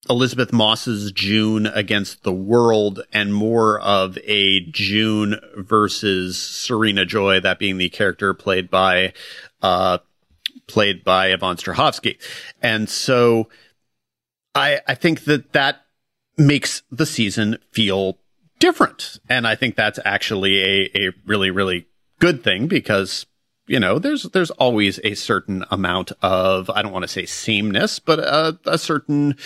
Elisabeth Moss's June against the world and more of a June versus Serena Joy, that being the character played by, uh, played by Yvonne Strahovski. And so I, I think that that makes the season feel different. And I think that's actually a, a really, really good thing because you know, there's there's always a certain amount of I don't want to say sameness, but a, a certain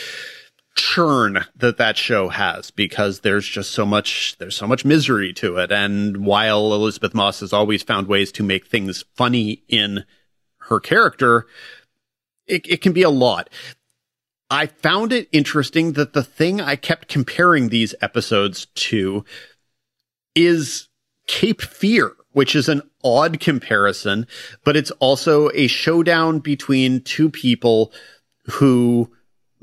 churn that that show has because there's just so much there's so much misery to it. And while Elisabeth Moss has always found ways to make things funny in her character, it, it can be a lot. I found it interesting that the thing I kept comparing these episodes to is Cape Fear which is an odd comparison, but it's also a showdown between two people who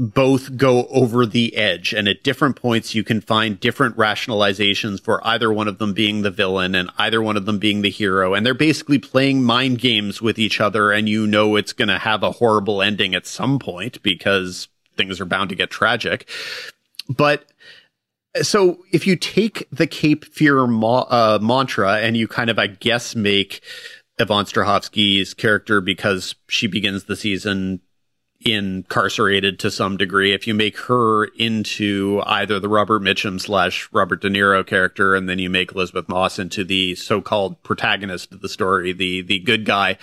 both go over the edge. And at different points, you can find different rationalizations for either one of them being the villain and either one of them being the hero. And they're basically playing mind games with each other. And you know, it's going to have a horrible ending at some point because things are bound to get tragic. But so if you take the Cape Fear ma- uh, mantra and you kind of, I guess, make Yvonne Strahovski's character because she begins the season incarcerated to some degree. If you make her into either the Robert Mitchum slash Robert De Niro character, and then you make Elisabeth Moss into the so-called protagonist of the story, the the good guy,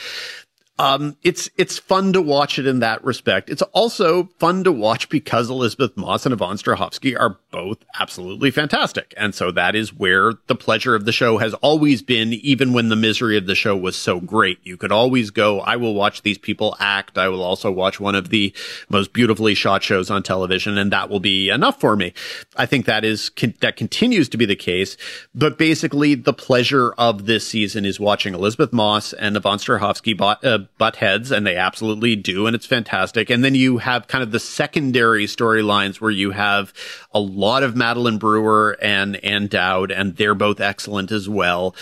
um, it's it's fun to watch it in that respect. It's also fun to watch because Elisabeth Moss and Yvonne Strahovski are both absolutely fantastic, and so that is where the pleasure of the show has always been. Even when the misery of the show was so great, you could always go, "I will watch these people act. I will also watch one of the most beautifully shot shows on television, and that will be enough for me." I think that is con- that continues to be the case, but basically, the pleasure of this season is watching Elisabeth Moss and Yvonne Strahovski. Bought, uh, butt heads, and they absolutely do, and it's fantastic. And then you have kind of the secondary storylines where you have a lot of Madeline Brewer and Ann Dowd, and they're both excellent as well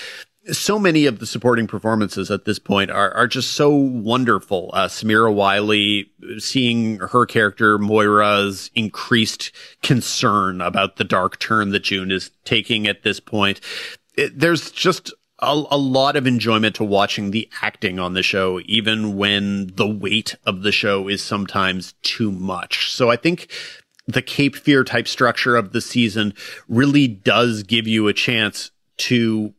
so many of the supporting performances at this point are, are just so wonderful. Uh, Samira Wiley, seeing her character Moira's increased concern about the dark turn that June is taking at this point. It, there's just a, a, lot of enjoyment to watching the acting on the show, even when the weight of the show is sometimes too much. So I think the Cape Fear type structure of the season really does give you a chance to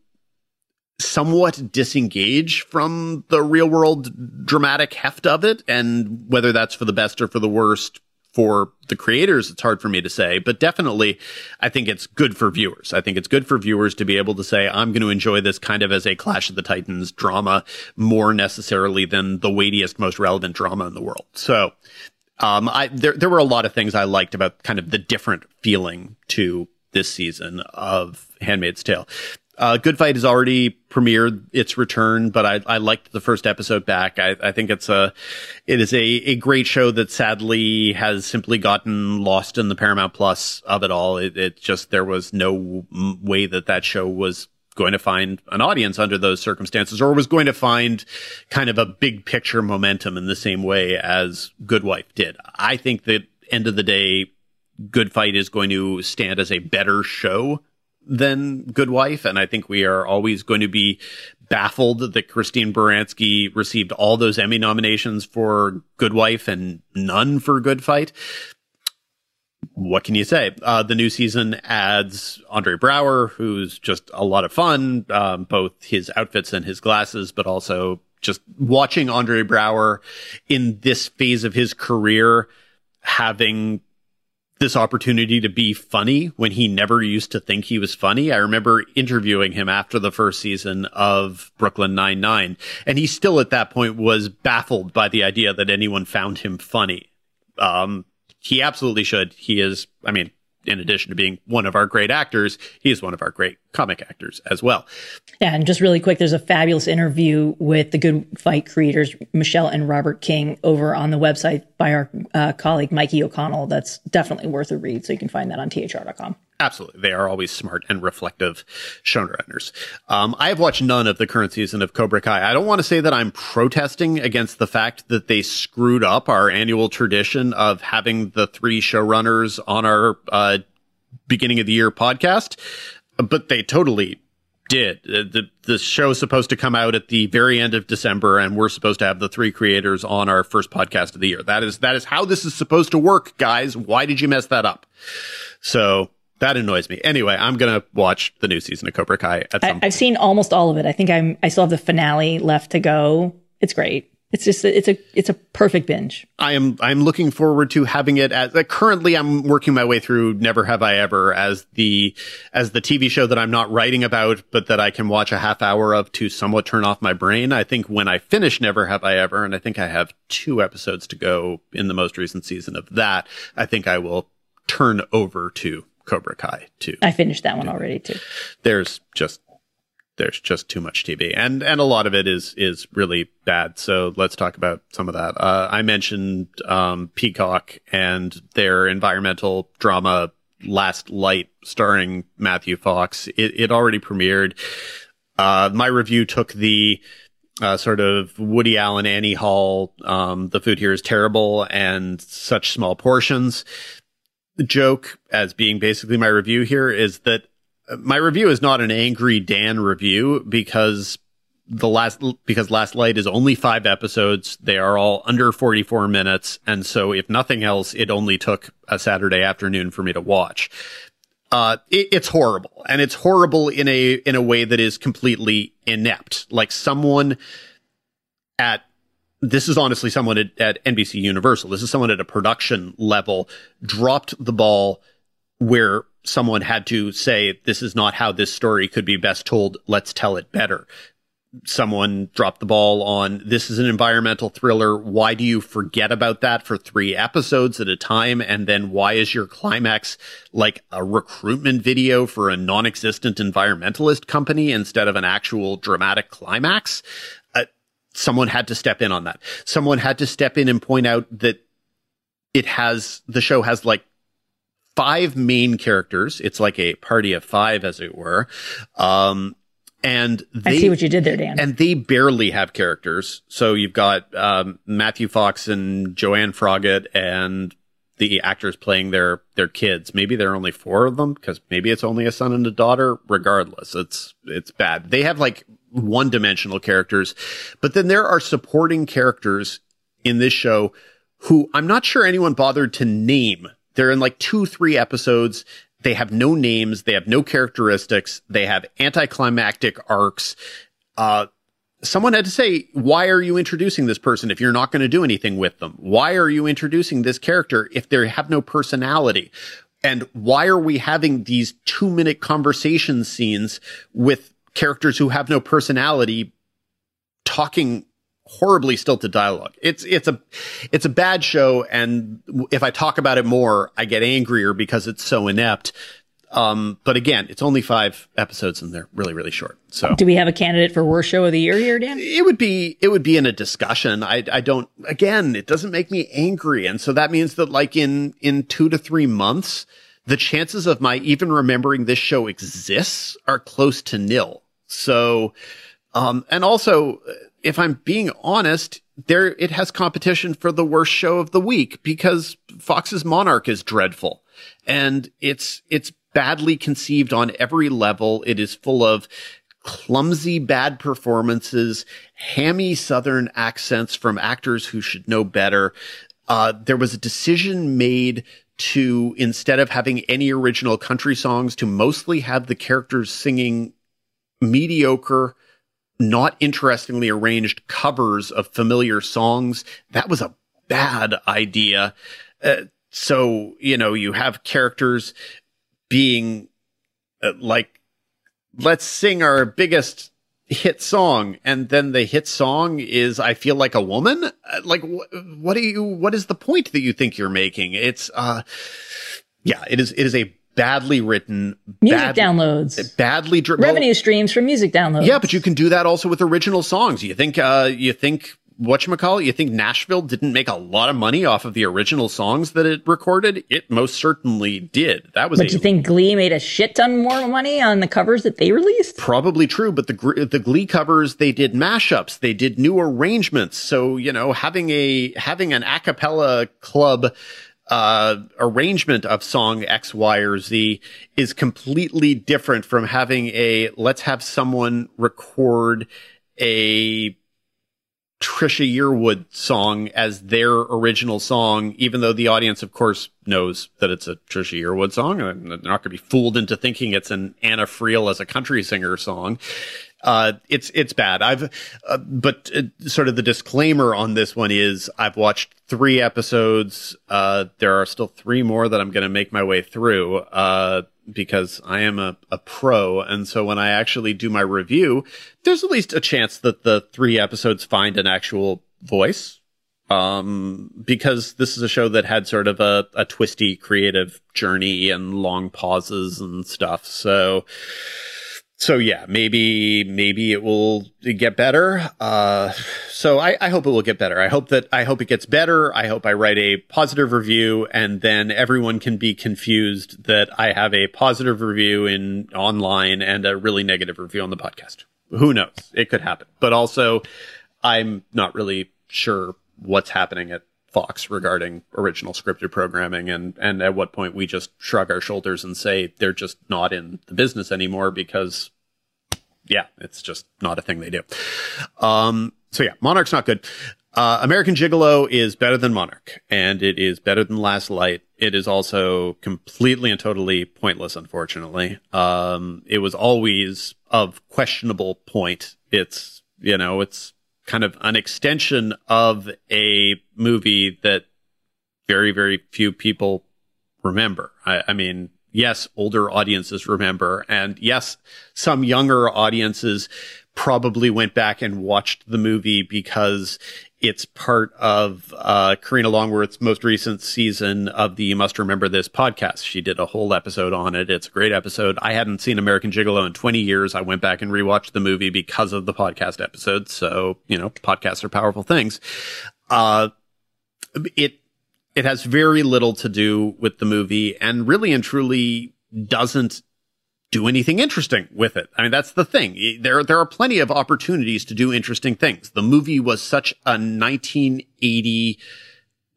somewhat disengage from the real world dramatic heft of it. And whether that's for the best or for the worst, for the creators, it's hard for me to say, but definitely I think it's good for viewers. I think it's good for viewers to be able to say, I'm going to enjoy this kind of as a Clash of the Titans drama more necessarily than the weightiest, most relevant drama in the world. So, um, I, there, there were a lot of things I liked about kind of the different feeling to this season of Handmaid's Tale. Uh, Good Fight has already premiered its return, but I, I liked the first episode back. I, I think it's a, it is a, a great show that sadly has simply gotten lost in the Paramount Plus of it all. It, it just, there was no way that that show was going to find an audience under those circumstances or was going to find kind of a big picture momentum in the same way as Good Wife did. I think that end of the day, Good Fight is going to stand as a better show than Good Wife, and I think we are always going to be baffled that Christine Baranski received all those Emmy nominations for Good Wife and none for Good Fight. What can you say? Uh, the new season adds Andre Braugher, who's just a lot of fun, um, both his outfits and his glasses, but also just watching Andre Braugher in this phase of his career having this opportunity to be funny when he never used to think he was funny. I remember interviewing him after the first season of Brooklyn Nine-Nine, and he still at that point was baffled by the idea that anyone found him funny. Um, he absolutely should. He is, I mean, in addition to being one of our great actors, he is one of our great comic actors as well. Yeah, and just really quick, there's a fabulous interview with the Good Fight creators, Michelle and Robert King, over on the website by our uh, colleague Mikey O'Connell. That's definitely worth a read. So you can find that on thr.com. Absolutely. They are always smart and reflective showrunners. Um, I have watched none of the current season of Cobra Kai. I don't want to say that I'm protesting against the fact that they screwed up our annual tradition of having the three showrunners on our uh, beginning of the year podcast, but they totally did. Uh, The show is supposed to come out at the very end of December, and we're supposed to have the three creators on our first podcast of the year. That is that is how this is supposed to work, guys. Why did you mess that up? So that annoys me. Anyway, I'm gonna watch the new season of Cobra Kai at some I, I've seen almost all of it. I think I'm. I still have the finale left to go. It's great. It's just a, it's a it's a perfect binge. I am I'm looking forward to having it as like, currently I'm working my way through Never Have I Ever as the as the TV show that I'm not writing about but that I can watch a half hour of to somewhat turn off my brain. I think when I finish Never Have I Ever and I think I have two episodes to go in the most recent season of that, I think I will turn over to Cobra Kai too. I finished that one already too. There's just there's just too much TV, and and a lot of it is is really bad. So let's talk about some of that. Uh, I mentioned um, Peacock and their environmental drama Last Light, starring Matthew Fox. It, it already premiered. Uh, my review took the uh, sort of Woody Allen, Annie Hall. Um, the food here is terrible and such small portions. Joke, as being basically my review here, is that my review is not an angry Dan review because the last because Last Light is only five episodes. They are all under 44 minutes, and so if nothing else, it only took a Saturday afternoon for me to watch. Uh, it, it's horrible, and it's horrible in a in a way that is completely inept. Like someone at this is honestly someone at, at NBC Universal. This is someone at a production level dropped the ball where someone had to say, this is not how this story could be best told. Let's tell it better. Someone dropped the ball on this is an environmental thriller. Why do you forget about that for three episodes at a time? And then why is your climax like a recruitment video for a non-existent environmentalist company instead of an actual dramatic climax? Someone had to step in on that. Someone had to step in and point out that it has, the show has like five main characters. It's like a party of five, as it were. Um, and they, I see what you did there, Dan. And they barely have characters. So you've got um, Matthew Fox and Joanne Froggatt and the actors playing their their kids. Maybe there are only four of them because maybe it's only a son and a daughter. Regardless, it's it's bad. They have like one dimensional characters, but then there are supporting characters in this show who I'm not sure anyone bothered to name they're in like two, three episodes. They have no names. They have no characteristics. They have anticlimactic arcs. Uh, someone had to say, why are you introducing this person if you're not going to do anything with them? Why are you introducing this character if they have no personality? And why are we having these two minute conversation scenes with characters who have no personality talking horribly stilted dialogue. It's it's a it's a bad show, and if I talk about it more, I get angrier because it's so inept. Um, but again, it's only five episodes, and they're really really short. So, do we have a candidate for worst show of the year here, Dan? It would be it would be in a discussion. I I don't. Again, it doesn't make me angry, and so that means that like in in two to three months, the chances of my even remembering this show exists are close to nil. So, um, and also if I'm being honest, there it has competition for the worst show of the week because Fox's Monarch is dreadful and it's it's badly conceived on every level. It is full of clumsy bad performances, hammy southern accents from actors who should know better. Uh, there was a decision made to instead of having any original country songs to mostly have the characters singing mediocre not interestingly arranged covers of familiar songs. That was a bad idea. Uh, so, you know, you have characters being uh, like, let's sing our biggest hit song. And then the hit song is, I feel like a woman. Uh, like, wh- what do you, what is the point that you think you're making? It's, uh, yeah, it is, it is a badly written music bad, downloads badly dri- revenue well, streams from music downloads yeah but you can do that also with original songs you think uh you think whatchamacallit, you think Nashville didn't make a lot of money off of the original songs that it recorded? It most certainly did. That was. But a, you think Glee made a shit ton more money on the covers that they released? Probably true, but the the Glee covers they did mashups, they did new arrangements. So you know, having a having an a cappella club uh, arrangement of song X, Y, or Z is completely different from having a let's have someone record a Trisha Yearwood song as their original song, even though the audience, of course, knows that it's a Trisha Yearwood song. And they're not going to be fooled into thinking it's an Anna Friel as a country singer song. Uh, it's it's bad. I've, uh, but uh, sort of the disclaimer on this one is I've watched three episodes. Uh, there are still three more that I'm going to make my way through. Uh, because I am a, a pro. And so when I actually do my review, there's at least a chance that the three episodes find an actual voice. Um, because this is a show that had sort of a, a twisty creative journey and long pauses and stuff. So, so yeah, maybe maybe it will get better. Uh, so I, I, hope it will get better. I hope that I hope it gets better. I hope I write a positive review, and then everyone can be confused that I have a positive review in online and a really negative review on the podcast. Who knows? It could happen. But also, I'm not really sure what's happening at Fox regarding original scripted programming and, and at what point we just shrug our shoulders and say they're just not in the business anymore because yeah, it's just not a thing they do. Um, so yeah, Monarch's not good. Uh, American Gigolo is better than Monarch and it is better than Last Light. It is also completely and totally pointless, unfortunately. Um, it was always of questionable point. It's, you know, it's kind of an extension of a movie that very, very few people remember. I, I mean, yes, older audiences remember. And yes, some younger audiences probably went back and watched the movie because it's part of uh, Karina Longworth's most recent season of the You Must Remember This podcast. She did a whole episode on it. It's a great episode. I hadn't seen American Gigolo in 20 years. I went back and rewatched the movie because of the podcast episode. So, you know, podcasts are powerful things. Uh, it, it has very little to do with the movie and really and truly doesn't do anything interesting with it. I mean, that's the thing. There, there are plenty of opportunities to do interesting things. The movie was such a 1980,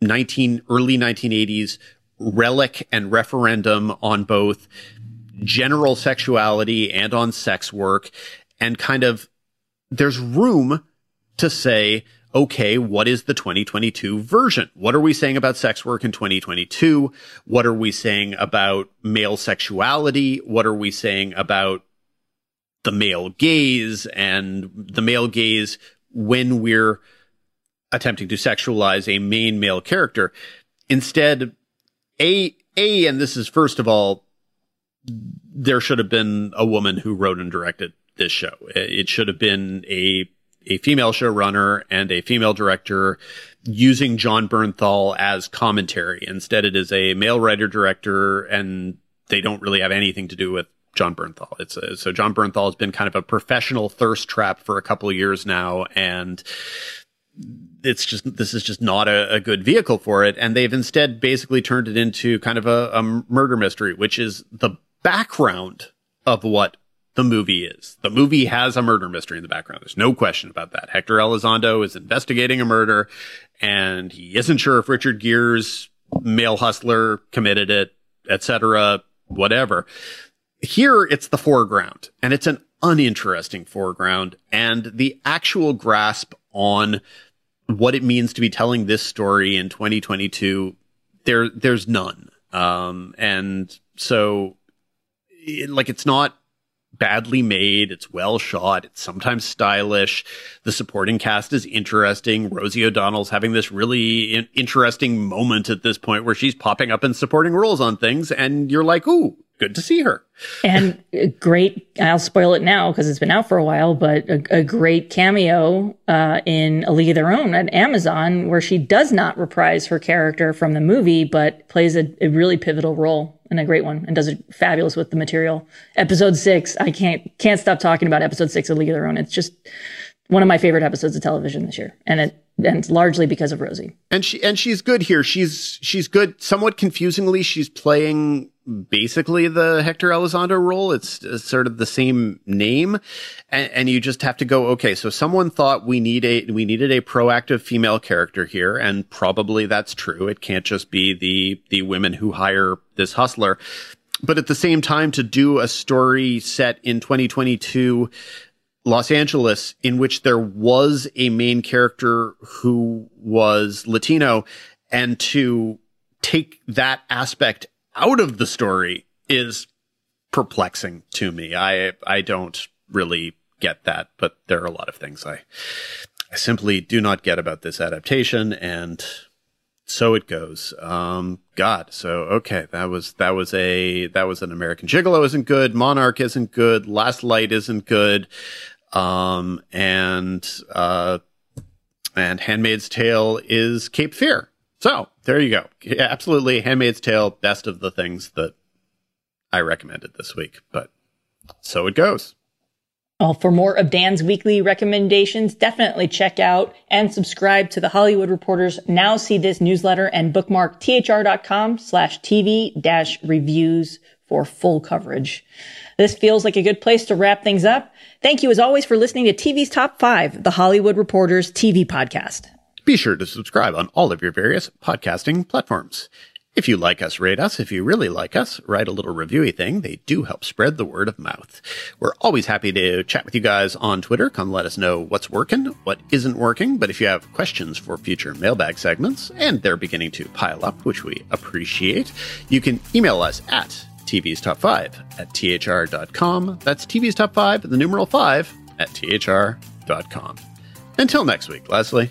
19, early 1980s relic and referendum on both general sexuality and on sex work. And kind of, there's room to say, okay, what is the 2022 version? What are we saying about sex work in 2022? What are we saying about male sexuality? What are we saying about the male gaze and the male gaze when we're attempting to sexualize a main male character? Instead, a, a, and this is first of all, there should have been a woman who wrote and directed this show. It should have been a a female showrunner and a female director using Jon Bernthal as commentary. Instead, it is a male writer director, and they don't really have anything to do with Jon Bernthal. It's a, so Jon Bernthal has been kind of a professional thirst trap for a couple of years now, and it's just this is just not a, a, good vehicle for it. And they've instead basically turned it into kind of a, a murder mystery, which is the background of what the movie is. The movie has a murder mystery in the background. There's no question about that. Hector Elizondo is investigating a murder and he isn't sure if Richard Gere's male hustler committed it, etc., whatever. Here it's the foreground and it's an uninteresting foreground and the actual grasp on what it means to be telling this story in 2022 there there's none um and so it, like it's not badly made. It's well shot. It's sometimes stylish. The supporting cast is interesting. Rosie O'Donnell's having this really in- interesting moment at this point where she's popping up in supporting roles on things, and you're like, ooh, good to see her. and great, I'll spoil it now because it's been out for a while, but a, a great cameo uh, in A League of Their Own at Amazon, where she does not reprise her character from the movie, but plays a, a really pivotal role and a great one and does it fabulous with the material. Episode six, I can't can't stop talking about episode six of League of Their Own. It's just one of my favorite episodes of television this year, and it and largely because of Rosie. And she and she's good here. She's she's good. Somewhat confusingly, she's playing basically the Hector Elizondo role. It's, it's sort of the same name. And, and, you just have to go, okay, so someone thought we need a, we needed a proactive female character here. And probably that's true. It can't just be the, the women who hire this hustler. But at the same time, to do a story set in 2022, Los Angeles, in which there was a main character who was Latino and to take that aspect out of the story is perplexing to me. I I don't really get that, but there are a lot of things I I simply do not get about this adaptation and so it goes. Um, God. So okay, that was that was a that was an American Gigolo isn't good. Monarch isn't good. Last Light isn't good. Um, and uh, and Handmaid's Tale is Cape Fear. So there you go. Yeah, absolutely, Handmaid's Tale, best of the things that I recommended this week. But so it goes. Well, for more of Dan's weekly recommendations, definitely check out and subscribe to the Hollywood Reporters Now See This newsletter and bookmark thr.com slash TV dash reviews for full coverage. This feels like a good place to wrap things up. Thank you as always for listening to TV's Top 5, the Hollywood Reporters TV podcast. Be sure to subscribe on all of your various podcasting platforms. If you like us, rate us. If you really like us, write a little reviewy thing. They do help spread the word of mouth. We're always happy to chat with you guys on Twitter. Come let us know what's working, what isn't working. But if you have questions for future mailbag segments, and they're beginning to pile up, which we appreciate, you can email us at TV's Top 5 at thr.com. That's TV's Top 5, the numeral 5 at thr.com. Until next week, Lesley.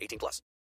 18 plus.